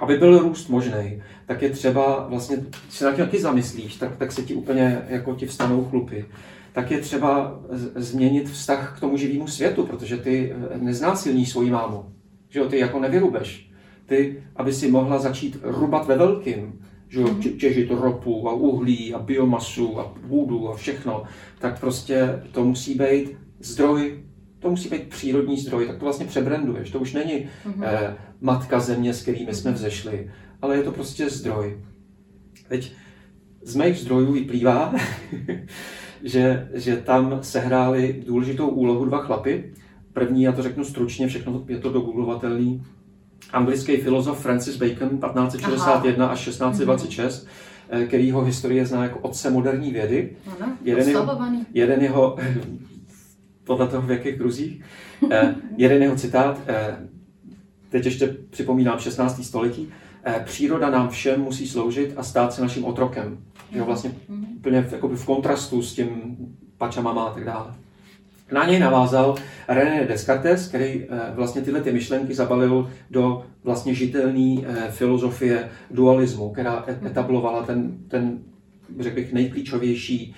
aby byl růst možný, tak je třeba vlastně, když se taky, taky zamyslíš, tak, tak se ti úplně jako ti vstanou chlupy. Tak je třeba změnit vztah k tomu živému světu, protože ty eh, neznásilníš svoji mámu. Že jo, ty jako nevyrubeš. Ty, aby si mohla začít rubat ve velkým, že jo, mhm. těžit ropu a uhlí a biomasu a půdu a všechno, tak prostě to musí být zdroj to musí být přírodní zdroj, tak to vlastně přebranduješ. To už není mm-hmm. eh, matka země, s kterými jsme vzešli, ale je to prostě zdroj. Teď z mých zdrojů vyplývá, že, že tam sehráli důležitou úlohu dva chlapy. První, já to řeknu stručně, všechno je to dogoogovatelný, anglický filozof Francis Bacon 1561 Aha. až 1626, mm-hmm. který jeho historie zná jako otce moderní vědy. Ano, jeden, jeho, jeden jeho podle toho, v jakých kruzích. Eh, jeden jeho citát, eh, teď ještě připomínám 16. století, eh, příroda nám všem musí sloužit a stát se naším otrokem. Jo, vlastně úplně v, v kontrastu s tím pačamama a tak dále. Na něj navázal René Descartes, který eh, vlastně tyhle ty myšlenky zabalil do vlastně žitelné eh, filozofie dualismu, která e- etablovala ten, ten řekl bych, nejklíčovější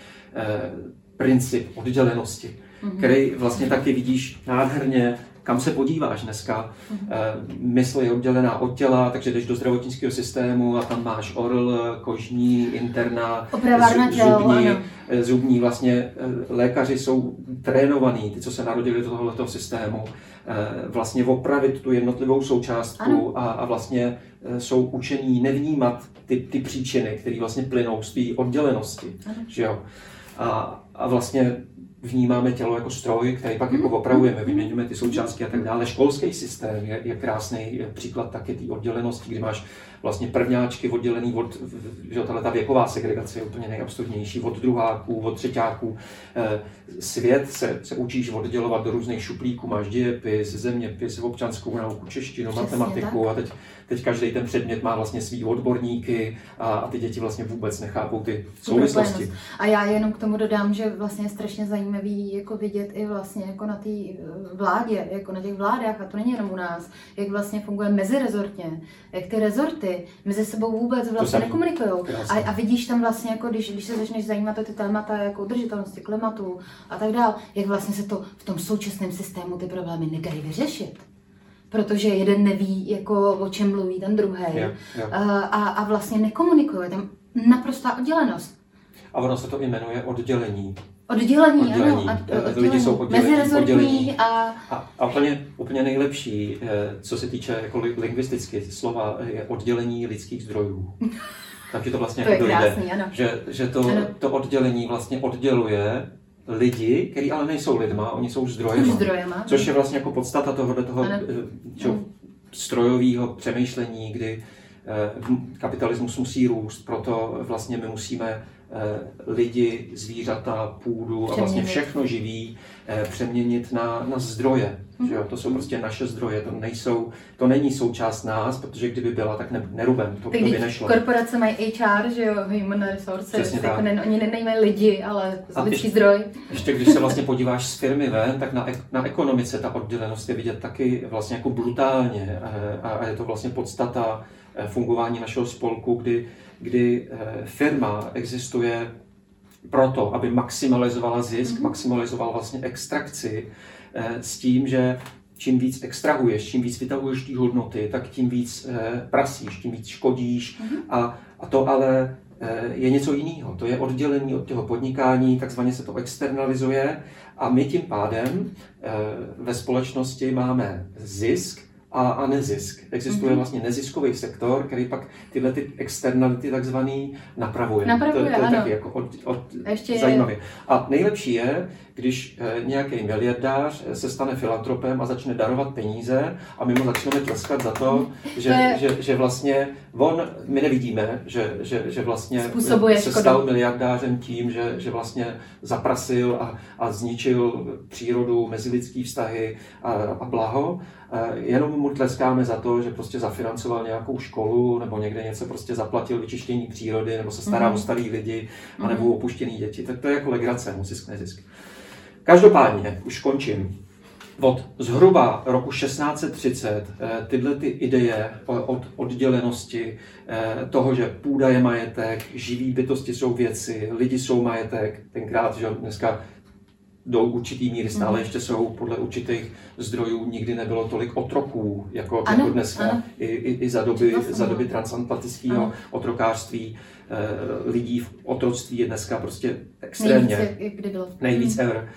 princip oddělenosti, mm-hmm. který vlastně taky vidíš nádherně kam se podíváš dneska. Mm-hmm. Mysl je oddělená od těla, takže jdeš do zdravotnického systému a tam máš orl, kožní, interna, zub, zubní, eh, zubní. Vlastně eh, lékaři jsou trénovaní, ty, co se narodili do tohoto systému, vlastně opravit tu jednotlivou součástku a, a vlastně jsou učení nevnímat ty, ty příčiny, které vlastně plynou z té oddělenosti. Že jo? A, a vlastně vnímáme tělo jako stroj, který pak jako opravujeme, vyměňujeme ty součástky a tak dále. Školský systém je, je krásný příklad taky té oddělenosti, kdy máš vlastně prvňáčky oddělený od, že ta věková segregace je úplně nejabsurdnější, od druháků, od třetíáků. Eh, svět se, se učíš oddělovat do různých šuplíků, máš dějepis, zeměpis, občanskou nauku, češtinu, Přesně matematiku tak. a teď, teď každý ten předmět má vlastně svý odborníky a, a ty děti vlastně vůbec nechápou ty souvislosti. A já jenom k tomu dodám, že vlastně je strašně zajímavý jako vidět i vlastně jako na té eh, vládě, jako na těch vládách, a to není jenom u nás, jak vlastně funguje mezirezortně, jak ty rezorty mezi sebou vůbec vlastně nekomunikují. A, a, vidíš tam vlastně, jako když, když se začneš zajímat o ty témata jako udržitelnosti klimatu a tak dále, jak vlastně se to v tom současném systému ty problémy nedají vyřešit. Protože jeden neví, jako o čem mluví ten druhý. A, a vlastně nekomunikuje, tam naprostá oddělenost. A ono se to jmenuje oddělení. Oddělení, oddělení. ano. Oddělení. Lidi jsou oddělení. oddělení. A... A, a úplně, úplně nejlepší, eh, co se týče jako lingvisticky slova, je oddělení lidských zdrojů. Takže to vlastně to jako je krásný, ano. Že, že to, ano. to oddělení vlastně odděluje lidi, kteří ale nejsou lidma, oni jsou zdrojema. zdrojema. Což je vlastně jako podstata toho, toho eh, čo, strojového přemýšlení, kdy eh, kapitalismus musí růst, proto vlastně my musíme Eh, lidi, zvířata, půdu a vlastně všechno živý eh, přeměnit na, na zdroje. Mm-hmm. Že jo? To jsou prostě naše zdroje, to, nejsou, to není součást nás, protože kdyby byla, tak ne, nerubem, to, to by nešlo. korporace mají HR, že jo, human resources, jako ne, oni nenajímají lidi, ale lidský zdroj. Ještě když se vlastně podíváš z firmy ven, tak na, na ekonomice ta oddělenost je vidět taky vlastně jako brutálně eh, a, a je to vlastně podstata fungování našeho spolku, kdy kdy eh, firma existuje proto, aby maximalizovala zisk, mm-hmm. maximalizovala vlastně extrakci eh, s tím, že čím víc extrahuješ, čím víc vytahuješ ty hodnoty, tak tím víc eh, prasíš, tím víc škodíš mm-hmm. a, a to ale je něco jiného. To je oddělení od toho podnikání, takzvaně se to externalizuje a my tím pádem ve společnosti máme zisk, a, a nezisk. Existuje mm-hmm. vlastně neziskový sektor, který pak tyhle ty externality takzvaný napravuje. napravuje to, to je ano. taky jako od, od Ještě zajímavě. A nejlepší je, když eh, nějaký miliardář se stane filantropem a začne darovat peníze a my mu začneme tleskat za to, že, to je... že, že vlastně on, my nevidíme, že, že, že vlastně Způsobuje se škodu. stal miliardářem tím, že, že vlastně zaprasil a, a zničil přírodu, mezilidský vztahy a, a blaho. Jenom mu tleskáme za to, že prostě zafinancoval nějakou školu nebo někde něco prostě zaplatil vyčištění přírody nebo se stará mm. o starý lidi mm. nebo o opuštěný děti. Tak to je jako legrace, mu zisk, nezisk. Každopádně, už končím. Od zhruba roku 1630 eh, tyhle ty ideje od oddělenosti, eh, toho, že půda je majetek, živí bytosti jsou věci, lidi jsou majetek, tenkrát, že dneska do určitý míry stále mm. ještě jsou podle určitých zdrojů nikdy nebylo tolik otroků jako, ano, jako dneska ano. I, i, i za doby, za doby transatlantického otrokářství eh, lidí v otroctví je dneska prostě extrémně nejvíc, kdy bylo. nejvíc mm. ever.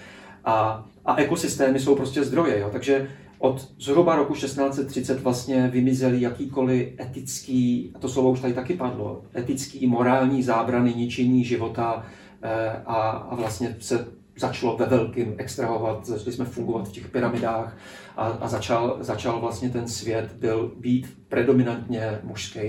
A, a ekosystémy jsou prostě zdroje, jo? takže od zhruba roku 1630 vlastně vymizely jakýkoliv etický, a to slovo už tady taky padlo, etický, morální zábrany ničení života eh, a, a vlastně se začalo ve velkým extrahovat, začali jsme fungovat v těch pyramidách a, a začal, začal vlastně ten svět byl být predominantně mužský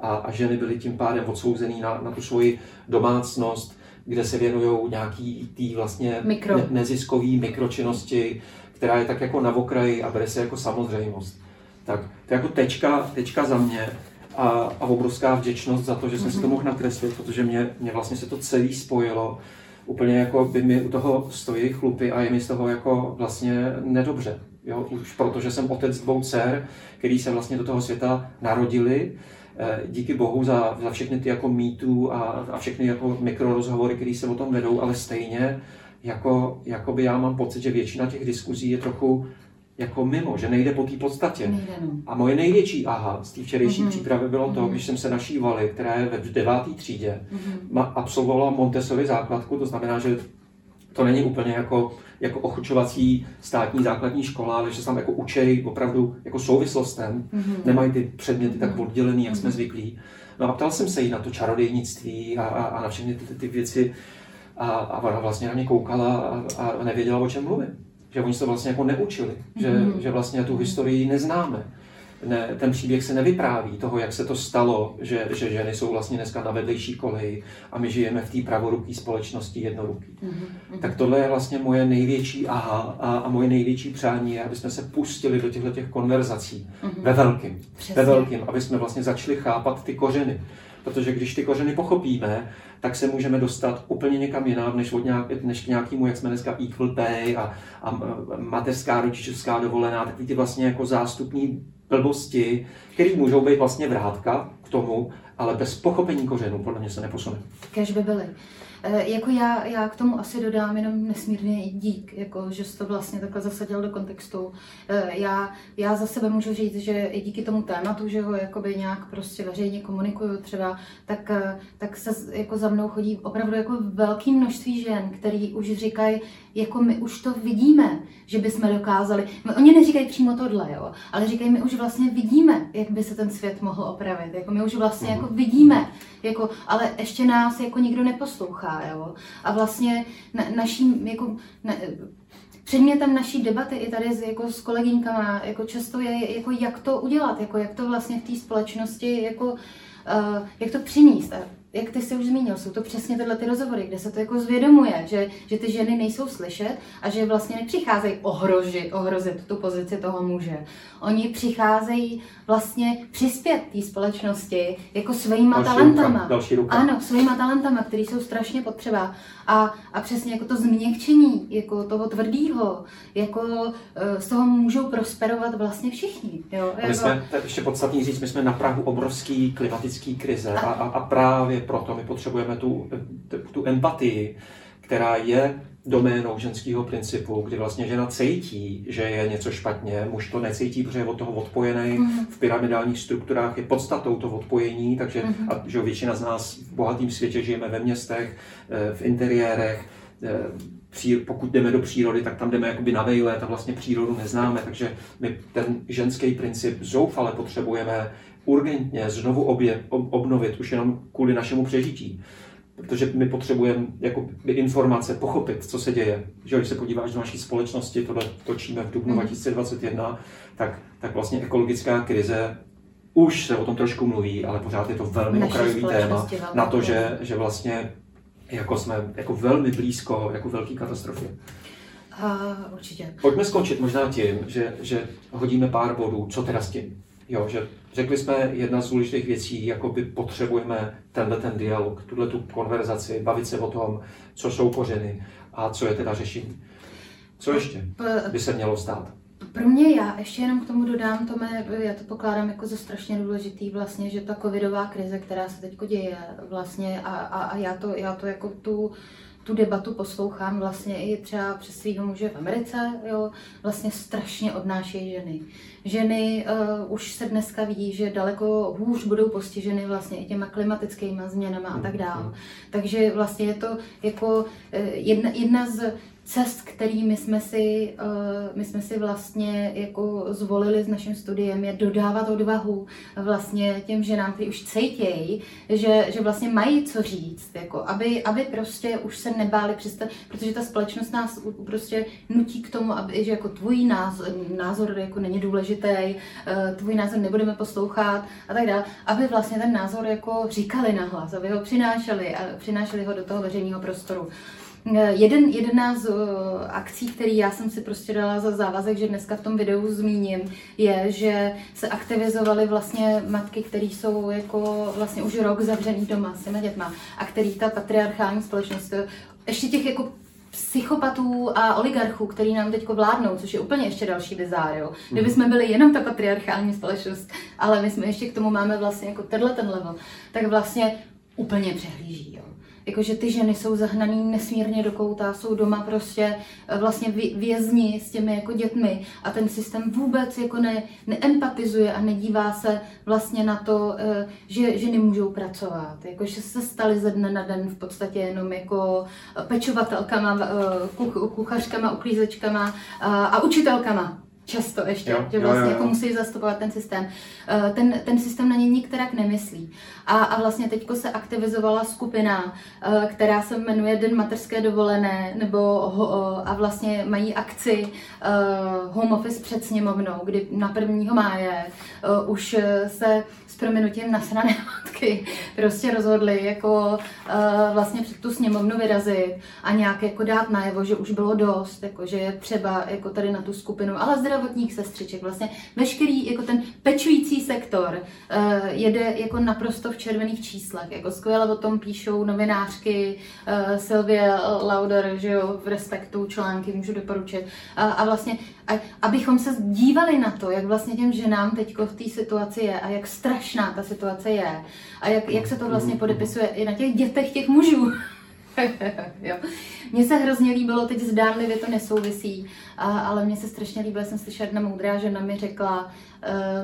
a, a ženy byly tím pádem odsouzený na, na tu svoji domácnost, kde se věnují nějaký tý vlastně Mikro. ne, neziskový mikročinnosti, která je tak jako na okraji a bere se jako samozřejmost. Tak to je jako tečka, tečka za mě a, a obrovská vděčnost za to, že jsem mm-hmm. si to mhm. mohl nakreslit, protože mě, mě vlastně se to celé spojilo úplně jako by mi u toho stojí chlupy a je mi z toho jako vlastně nedobře. Jo, už protože jsem otec dvou dcer, který se vlastně do toho světa narodili. Eh, díky bohu za, za všechny ty jako mýtů a, a všechny jako mikrorozhovory, které se o tom vedou, ale stejně jako, jako by já mám pocit, že většina těch diskuzí je trochu jako mimo, že nejde po té podstatě. Nejde, no. A moje největší aha z té včerejší Mhm. přípravy bylo to, Mhm. když jsem se naší Vali, která je ve deváté třídě, Mhm. ma- absolvovala Montessori základku, to znamená, že to není úplně jako, jako ochučovací státní základní škola, ale že se tam jako učej opravdu jako souvislostem, Mhm. nemají ty předměty tak oddělený, jak jsme Mhm. zvyklí. No a ptal jsem se jí na to čarodějnictví a, a, a na všechny ty, ty, ty věci a, a ona vlastně na mě koukala a, a nevěděla, o čem mluvím. Že oni se to vlastně jako neučili, že, Mhm. že vlastně tu historii neznáme. Ne, ten příběh se nevypráví toho, jak se to stalo, že, že ženy jsou vlastně dneska na vedlejší koleji a my žijeme v té pravoruký společnosti jednoruký. Mhm. Tak tohle je vlastně moje největší aha a, a moje největší přání je, aby jsme se pustili do těchto těch konverzací Mhm. ve velkým. Přesně. Ve velkým, aby jsme vlastně začali chápat ty kořeny. Protože když ty kořeny pochopíme, tak se můžeme dostat úplně někam jinam, než, od nějak, než k nějakému, jak jsme dneska, equal pay a, a mateřská, rodičovská dovolená, takový ty vlastně jako zástupní blbosti, které můžou být vlastně vrátka k tomu, ale bez pochopení kořenů podle mě se neposune. Kež by byly. E, jako já, já k tomu asi dodám jenom nesmírně dík, jako, že jsi to vlastně takhle zasadil do kontextu. E, já, já za sebe můžu říct, že i díky tomu tématu, že ho jakoby nějak prostě veřejně komunikuju třeba, tak, e, tak se jako za mnou chodí opravdu jako velké množství žen, který už říkají, jako my už to vidíme, že bychom dokázali. My, oni neříkají přímo tohle, jo, ale říkají, my už vlastně vidíme, jak by se ten svět mohl opravit. Jako my už vlastně Mhm. jako vidíme, jako, ale ještě nás jako nikdo neposlouchá, jo. A vlastně na, naším, jako, na, předmětem naší debaty i tady s, jako s kolegyňkama, jako často je, jako jak to udělat, jako jak to vlastně v té společnosti, jako, uh, jak to přinést. Jak ty jsi už zmínil, jsou to přesně tyhle ty rozhovory, kde se to jako zvědomuje, že, že ty ženy nejsou slyšet a že vlastně nepřicházejí ohrožit, ohrozit tu pozici toho muže. Oni přicházejí vlastně přispět té společnosti jako svýma Další talentama. ruka, další ruka. Ano, svýma talentama, které jsou strašně potřeba. A, a přesně jako to změkčení, jako toho tvrdýho, jako eh, z toho můžou prosperovat vlastně všichni. Jo? Jako, my jsme, to je ještě podstatný říct, my jsme na Prahu obrovský klimatický krize a, a, a právě proto my potřebujeme tu, tu empatii, která je doménou ženského principu, kdy vlastně žena cítí, že je něco špatně, muž to necítí, protože je od toho odpojený. Mhm. V pyramidálních strukturách je podstatou to odpojení, takže Mhm. a, že většina z nás v bohatém světě žijeme ve městech, eh, v interiérech, eh, pokud jdeme do přírody, tak tam jdeme jakoby na vejlet a vlastně přírodu neznáme, takže my ten ženský princip zoufale potřebujeme urgentně znovu obje, ob, obnovit už jenom kvůli našemu přežití. Protože my potřebujeme jako informace, pochopit, co se děje. Že když se podíváš do naší společnosti, tohle točíme v dubnu Mhm. 2021, tak, tak vlastně ekologická krize už se o tom trošku mluví, ale pořád je to velmi Naší okrajový téma na to, že, že vlastně jako jsme jako velmi blízko jako velký katastrofě. a, určitě. Pojďme skončit možná tím, že, že hodíme pár bodů, co teda s tím. Jo, že řekli jsme jedna z důležitých věcí, jako by potřebujeme tenhle ten dialog, tuhle tu konverzaci, bavit se o tom, co jsou kořeny a co je teda řešení. Co ještě by se mělo stát? Pro mě já ještě jenom k tomu dodám, Tome, já to pokládám jako za strašně důležitý vlastně, že ta covidová krize, která se teď děje vlastně a, a, a já, to, já to jako tu, tu debatu poslouchám vlastně i třeba přes svého muže v Americe, jo, vlastně strašně odnášejí ženy. Ženy uh, už se dneska vidí, že daleko hůř budou postiženy vlastně i těma klimatickými změnama a tak dále. Takže vlastně je to jako eh, jedna, jedna z cest, kterými jsme si, eh, my jsme si vlastně jako zvolili s naším studiem, je dodávat odvahu vlastně těm ženám, kteří už cítějí, že, že vlastně mají co říct, jako aby, aby prostě už se nebáli přestat, protože ta společnost nás prostě nutí k tomu, aby, že jako tvůj názor, názor jako není důležitý, eh, tvůj názor nebudeme poslouchat a tak dále, aby vlastně ten názor jako říkali nahlas, aby ho přinášeli a přinášeli ho do toho veřejného prostoru. Jeden, jedna z uh, akcí, který já jsem si prostě dala za závazek, že dneska v tom videu zmíním, je, že se aktivizovaly vlastně matky, které jsou jako vlastně už rok zavřený doma s těma dětma a který ta patriarchální společnost ještě těch jako psychopatů a oligarchů, který nám teď vládnou, což je úplně ještě další bizár, jo. Kdyby jsme byli jenom ta patriarchální společnost, ale my jsme ještě k tomu máme vlastně jako tenhle ten level, tak vlastně úplně přehlíží, jakože ty ženy jsou zahnaný nesmírně do kouta, jsou doma prostě eh, vlastně vězni s těmi jako dětmi a ten systém vůbec jako ne, neempatizuje a nedívá se vlastně na to, eh, že ženy můžou pracovat, jakože se staly ze dne na den v podstatě jenom jako pečovatelkama, eh, kuchařkama, uklízečkama a učitelkama často ještě, jo, že vlastně jo, jo, jako musí zastupovat ten systém. Eh, ten, ten systém na ně nikterak nemyslí. A, a vlastně teďko se aktivizovala skupina, eh, která se jmenuje Den materské dovolené, nebo a vlastně mají akci eh, Home Office před sněmovnou, kdy na 1. máje už se s proměnutím nasrané matky prostě rozhodli jako uh, vlastně před tu sněmovnu vyrazit a nějak jako dát najevo, že už bylo dost, jako že je třeba jako tady na tu skupinu, ale zdravotních sestřiček, vlastně. Veškerý jako ten pečující sektor uh, jede jako naprosto v červených číslech, jako skvěle o tom píšou novinářky uh, Sylvie Lauder, že jo, v Respektu články můžu doporučit. A, a vlastně a, abychom se dívali na to, jak vlastně těm ženám teď v té situaci je a jak strašná ta situace je a jak, jak se to vlastně podepisuje i na těch dětech těch mužů. jo. Mně se hrozně líbilo, teď zdánlivě to nesouvisí, a, ale mně se strašně líbilo, jsem slyšela, jedna moudrá žena mi řekla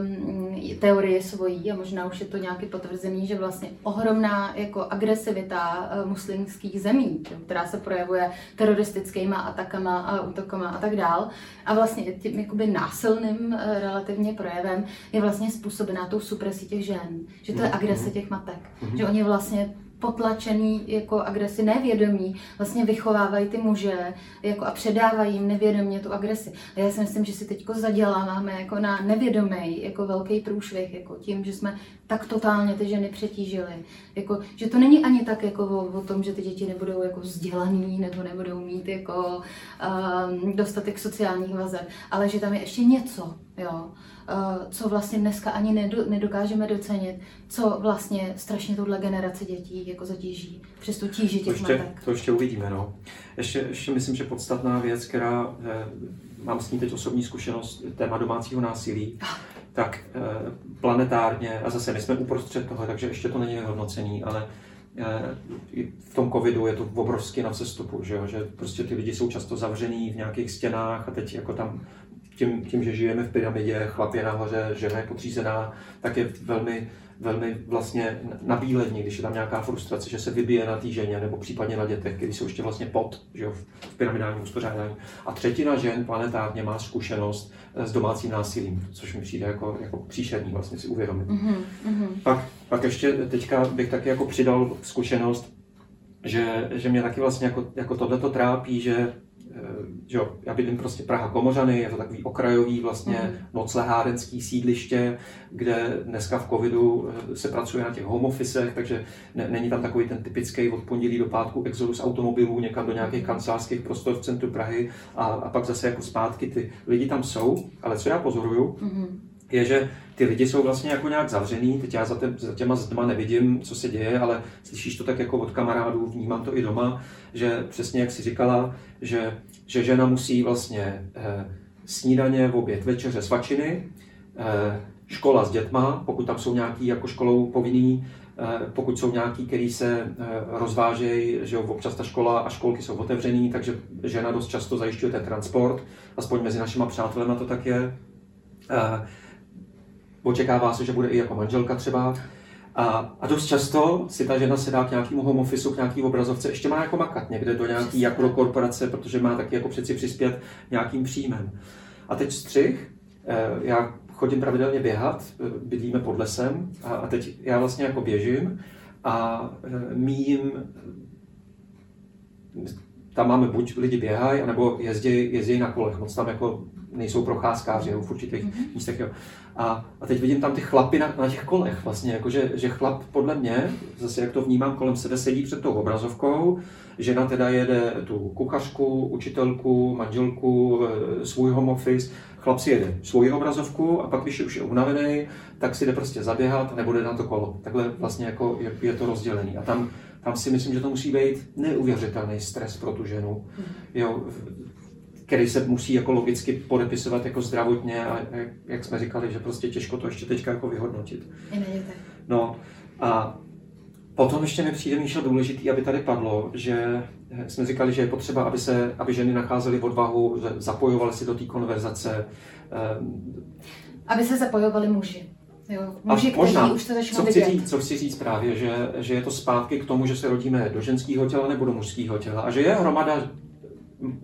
um, teorie svojí a možná už je to nějaký potvrzený, že vlastně ohromná jako agresivita uh, muslimských zemí, která se projevuje teroristickýma atakama a útokama a tak dál a vlastně tím jakoby násilným uh, relativně projevem je vlastně způsobená tou supresí těch žen, že to je mhm. agrese těch matek, mm-hmm. že oni vlastně potlačený jako agresi nevědomí, vlastně vychovávají ty muže jako a předávají jim nevědomě tu agresi. A já si myslím, že si teď zaděláváme jako na nevědomý, jako velký průšvih, jako tím, že jsme tak totálně ty ženy přetížili. Jako, že to není ani tak jako o, o tom, že ty děti nebudou jako vzdělaný nebo nebudou mít jako um, dostatek sociálních vazeb, ale že tam je ještě něco, jo co vlastně dneska ani nedokážeme docenit, co vlastně strašně touhle generaci dětí jako zatíží, přes tu tíži těch to ještě, matek. To ještě uvidíme, no. Ještě, ještě myslím, že podstatná věc, která, eh, mám s ní teď osobní zkušenost, téma domácího násilí, ah. tak eh, planetárně, a zase my jsme uprostřed toho, takže ještě to není vyhodnocení, ale eh, v tom covidu je to obrovsky na cestupu, že, jo? že prostě ty lidi jsou často zavřený v nějakých stěnách a teď jako tam tím, tím, že žijeme v pyramidě, chlap je nahoře, žena je podřízená, tak je velmi, velmi vlastně nabílední, když je tam nějaká frustrace, že se vybije na té ženě nebo případně na dětech, když jsou ještě vlastně pod že jo, v pyramidálním uspořádání. A třetina žen planetárně má zkušenost eh, s domácím násilím, což mi přijde jako, jako příšerný vlastně si uvědomit. Mm-hmm. Pak, pak ještě teďka bych taky jako přidal zkušenost, že, že mě taky vlastně jako, jako tohleto trápí, že že jo, já bydlím prostě Praha Komořany, je to takový okrajový vlastně mm. noclehárenský sídliště, kde dneska v covidu eh, se pracuje na těch home officech, takže ne, není tam takový ten typický od pondělí do pátku exodus automobilů někam do nějakých kancelářských prostor v centru Prahy a, a pak zase jako zpátky ty lidi tam jsou, ale co já pozoruju, mm je, že ty lidi jsou vlastně jako nějak zavřený, teď já za, tě, za těma zdma nevidím, co se děje, ale slyšíš to tak jako od kamarádů, vnímám to i doma, že přesně jak si říkala, že, že žena musí vlastně eh, snídaně, v oběd, večeře, svačiny, eh, škola s dětma, pokud tam jsou nějaký jako školou povinný, eh, pokud jsou nějaký, který se eh, rozvážejí, že jo, občas ta škola a školky jsou otevřený, takže žena dost často zajišťuje ten transport, aspoň mezi našimi přátelema to tak je. Očekává se, že bude i jako manželka třeba. A, a dost často si ta žena se dá k nějakému home office, k nějaký obrazovce, ještě má jako makat někde do nějaký jako do korporace, protože má taky jako přeci přispět nějakým příjmem. A teď střih, eh, já chodím pravidelně běhat, eh, bydlíme pod lesem a, a teď já vlastně jako běžím a eh, mým tam máme buď lidi běhají, nebo jezdí, jezdí na kolech, moc tam jako nejsou procházkáři v určitých mm-hmm. místech. Jo. A, a teď vidím tam ty chlapy na, na těch kolech vlastně, jako že, že chlap podle mě, zase jak to vnímám kolem sebe, sedí před tou obrazovkou, žena teda jede tu kuchařku, učitelku, manželku, eh, svůj home office, chlap si jede svou obrazovku a pak, když je už je unavený, tak si jde prostě zaběhat nebo jde na to kolo. Takhle vlastně jako je, je to rozdělený. A tam, tam si myslím, že to musí být neuvěřitelný stres pro tu ženu. Mhm. Jo, který se musí jako logicky podepisovat jako zdravotně a jak jsme říkali, že prostě těžko to ještě teďka jako vyhodnotit. No a potom ještě mi přijde Míša důležitý, aby tady padlo, že jsme říkali, že je potřeba, aby, se, aby ženy nacházely odvahu, zapojovaly si do té konverzace. Ehm, aby se zapojovali muži. Jo, muži, a možná, už to co chci, říct, co chci říct právě, že, že je to zpátky k tomu, že se rodíme do ženského těla nebo do mužského těla a že je hromada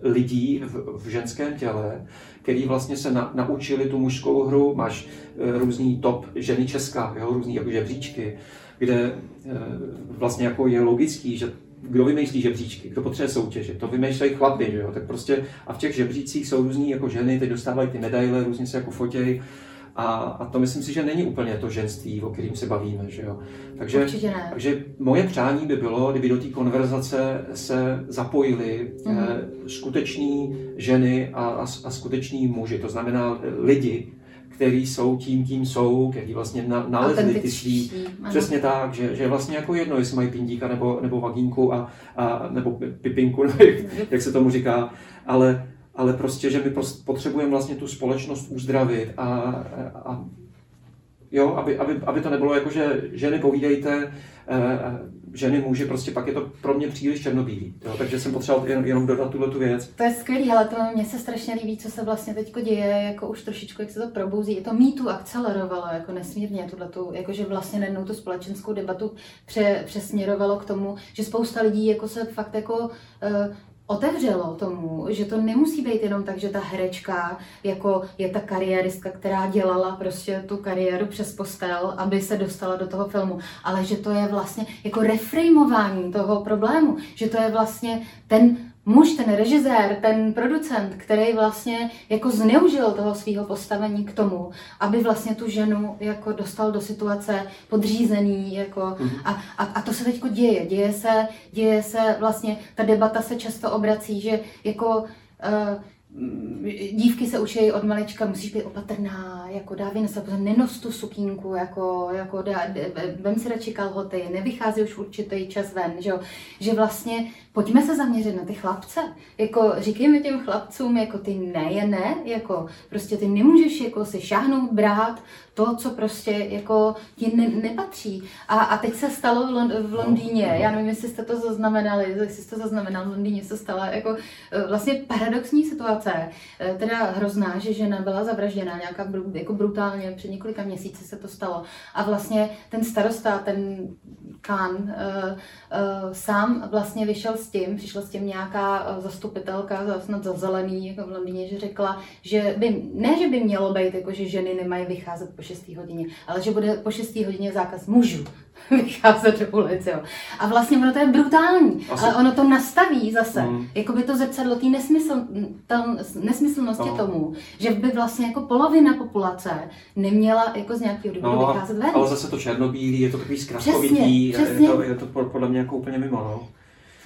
lidí v, v ženském těle, který vlastně se na, naučili tu mužskou hru. Máš e, různý top ženy česká, jo, různý jako žebříčky, kde e, vlastně jako je logický, že kdo vymýšlí žebříčky, kdo potřebuje soutěže, to vymýšlejí chlapy, že jo? tak prostě a v těch žebřících jsou různý jako ženy, teď dostávají ty medaile, různě se jako fotějí a, a to myslím si, že není úplně to ženství, o kterým se bavíme. Že jo? Takže, takže moje přání by bylo, kdyby do té konverzace se zapojili mm-hmm. eh, skuteční ženy a, a, a skuteční muži, to znamená eh, lidi, který jsou tím, kým jsou, který vlastně na, nalezli ty svý. Přesně tak, že, že vlastně jako jedno, jestli mají pindíka nebo, nebo vagínku a, a, nebo pipinku, jak se tomu říká, ale ale prostě, že my potřebujeme vlastně tu společnost uzdravit a, a jo, aby, aby, aby to nebylo jako, že ženy povídejte, eh, ženy muži, prostě pak je to pro mě příliš černobílý. Jo? Takže jsem potřeboval jen, jenom dodat tuhle tu věc. To je skvělý, ale to mně se strašně líbí, co se vlastně teď děje, jako už trošičku, jak se to probouzí. I to mýtu akcelerovalo jako nesmírně, tuhletu, jako že vlastně najednou tu společenskou debatu pře, přesměrovalo k tomu, že spousta lidí jako se fakt jako uh, otevřelo tomu, že to nemusí být jenom tak, že ta herečka jako je ta kariéristka, která dělala prostě tu kariéru přes postel, aby se dostala do toho filmu, ale že to je vlastně jako reframování toho problému, že to je vlastně ten muž, ten režisér, ten producent, který vlastně jako zneužil toho svého postavení k tomu, aby vlastně tu ženu jako dostal do situace podřízený, jako mm-hmm. a, a, a, to se teďko děje, děje se, děje se vlastně, ta debata se často obrací, že jako uh, dívky se učí od malička, musíš být opatrná, jako dávej na sebe, nenos tu sukínku, jako, jako dá, vem si radši kalhoty, nevychází už určitý čas ven, že, že vlastně pojďme se zaměřit na ty chlapce, jako říkejme těm chlapcům, jako ty ne je ne, jako prostě ty nemůžeš jako si šáhnout, brát to, co prostě jako ti ne, nepatří. A, a teď se stalo v, Lond- v Londýně, já nevím, jestli jste to zaznamenali, jestli jste to zaznamenal, v Londýně se stala jako e, vlastně paradoxní situace, e, teda hrozná, že žena byla zavražděná nějaká jako brutálně, před několika měsíci se to stalo. A vlastně ten starosta, ten Khan, uh, uh, sám vlastně vyšel s tím, přišla s tím nějaká zastupitelka, snad za zelený, jako v Londýně, že řekla, že by, ne, že by mělo být, jako že ženy nemají vycházet po 6. hodině, ale že bude po 6. hodině zákaz mužů vycházet do ulice. Jo. A vlastně ono to je brutální, Asi. ale ono to nastaví zase, mm. jako by to zrcadlo té nesmysl, nesmyslnosti no. tomu, že by vlastně jako polovina populace neměla jako z nějakého důvodu no, vycházet ven. Ale zase to černobílý, je to takový zkrátkovitý, je to, je to podle mě jako úplně mimo. No.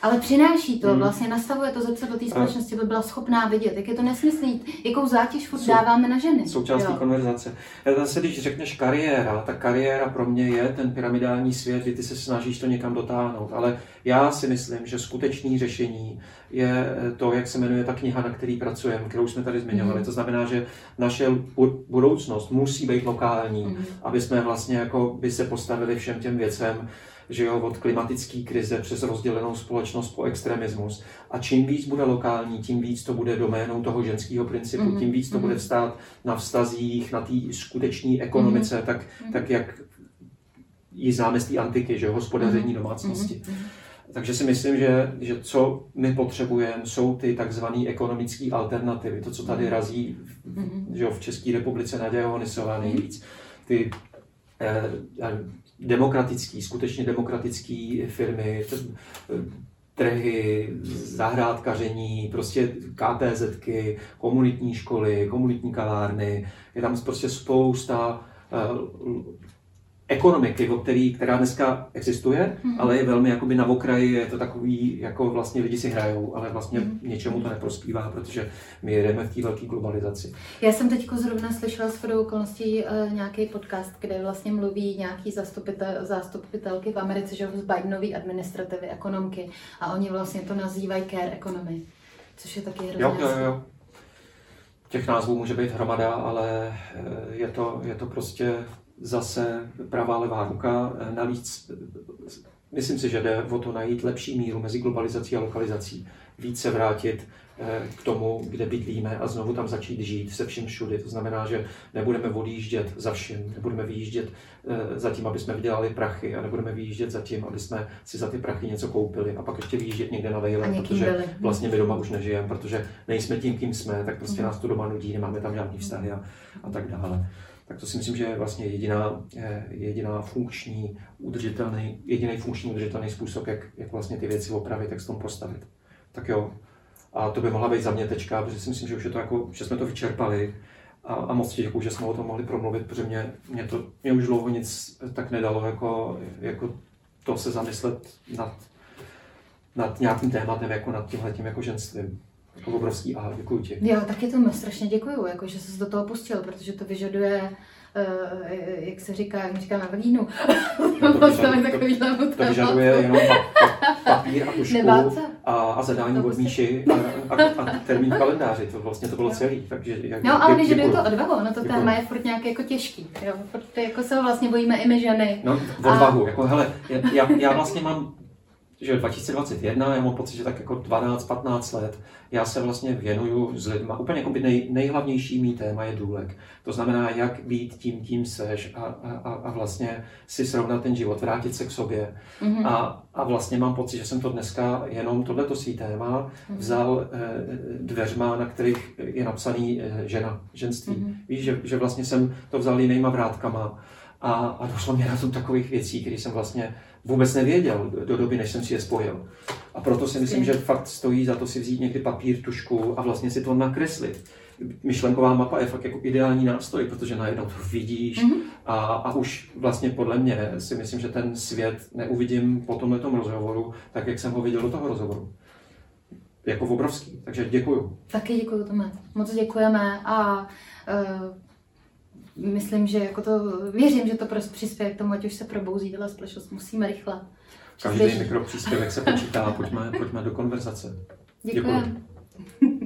Ale přináší to, hmm. vlastně nastavuje to zrcadlo té společnosti, aby byla schopná vidět, jak je to nesmyslný, jakou zátěž furt dáváme na ženy. Součástí konverzace. Zase, když řekneš kariéra, tak kariéra pro mě je ten pyramidální svět, kdy ty se snažíš to někam dotáhnout. Ale já si myslím, že skutečné řešení je to, jak se jmenuje ta kniha, na který pracujeme, kterou jsme tady zmiňovali. Hmm. To znamená, že naše budoucnost musí být lokální, hmm. aby jsme vlastně jako by se postavili všem těm věcem, že jo, od klimatické krize přes rozdělenou společnost po extremismus. A čím víc bude lokální, tím víc to bude doménou toho ženského principu, mm-hmm. tím víc to mm-hmm. bude vstát na vztazích, na té skutečné ekonomice, mm-hmm. tak, mm-hmm. tak jak ji známe z té antiky, že jo, hospodaření mm-hmm. domácnosti. Mm-hmm. Takže si myslím, že, že co my potřebujeme, jsou ty takzvané ekonomické alternativy. To, co tady razí mm-hmm. že jo, v České republice Naděja Honisová nejvíc. Ty eh, demokratický, skutečně demokratický firmy, trhy, zahrádkaření, prostě KTZky, komunitní školy, komunitní kavárny. Je tam prostě spousta uh, ekonomiky, o který, která dneska existuje, mm-hmm. ale je velmi jakoby na okraji, je to takový, jako vlastně lidi si hrajou, ale vlastně mm-hmm. něčemu to neprospívá, protože my jedeme v té velké globalizaci. Já jsem teď zrovna slyšela s chodou okolností uh, nějaký podcast, kde vlastně mluví nějaký zastupitel, zastupitelky v Americe, že z Bidenové administrativy, ekonomky a oni vlastně to nazývají care economy, což je taky hrozně jo, jo, jo. Těch názvů může být hromada, ale eh, je to, je to prostě zase pravá levá ruka. Navíc myslím si, že jde o to najít lepší míru mezi globalizací a lokalizací. Více vrátit eh, k tomu, kde bydlíme a znovu tam začít žít se vším všudy. To znamená, že nebudeme odjíždět za vším, nebudeme vyjíždět eh, za tím, aby jsme vydělali prachy a nebudeme vyjíždět za tím, aby jsme si za ty prachy něco koupili a pak ještě vyjíždět někde na vejle, protože byli. vlastně my doma už nežijeme, protože nejsme tím, kým jsme, tak prostě mm. nás to doma nudí, nemáme tam žádný vztahy a, a tak dále tak to si myslím, že je vlastně jediná, jediná funkční, udržitelný, jediný funkční udržitelný způsob, jak, jak vlastně ty věci opravit, jak se tomu postavit. Tak jo. A to by mohla být za mě tečka, protože si myslím, že už je to jako, že jsme to vyčerpali. A, a moc děkuji, že jsme o tom mohli promluvit, protože mě, mě, to, mě už dlouho nic tak nedalo, jako, jako to se zamyslet nad, nad nějakým tématem, jako nad tímhletím jako ženstvím obrovský a děkuji ti. Jo, taky tomu strašně děkuju, jako, že jsi do toho pustil, protože to vyžaduje Uh, jak se říká, jak říkáme v línu. No, to, vyžaduje, to, to, to vyžaduje jenom pa, pa, papír a tušku a, a zadání od Míši a, a, a termín kalendáři. To vlastně to bylo celý. Takže, jak, no, ale vyžaduje to odvahu, no to děkuju. téma je furt nějak jako těžký. Jo? Furt jako se ho vlastně bojíme i my ženy. No, odvahu. A... Jako, hele, já, já vlastně mám že 2021, já mám pocit, že tak jako 12-15 let, já se vlastně věnuju s lidmi. Úplně jako by nej, nejhlavnější mý téma je důlek. To znamená, jak být tím, tím seš a, a, a vlastně si srovnat ten život, vrátit se k sobě. Mm-hmm. A, a vlastně mám pocit, že jsem to dneska jenom tohleto svý téma mm-hmm. vzal eh, dveřma, na kterých je napsaný eh, žena, ženství. Mm-hmm. Víš, že, že vlastně jsem to vzal jinýma vrátkama a, a došlo mě na to takových věcí, které jsem vlastně vůbec nevěděl do doby, než jsem si je spojil. A proto si myslím, že fakt stojí za to si vzít někdy papír, tušku a vlastně si to nakreslit. Myšlenková mapa je fakt jako ideální nástroj, protože najednou to vidíš mm-hmm. a, a už vlastně podle mě si myslím, že ten svět neuvidím po tomhle rozhovoru tak, jak jsem ho viděl do toho rozhovoru. Jako obrovský. Takže děkuju. Taky děkuju, Tome. Moc děkujeme a uh myslím, že jako to, věřím, že to prostě přispěje k tomu, ať už se probouzí tato společnost. Musíme rychle. Každý mikropříspěvek se počítá, pojďme, pojďme do konverzace. Děkuji. Děkuji.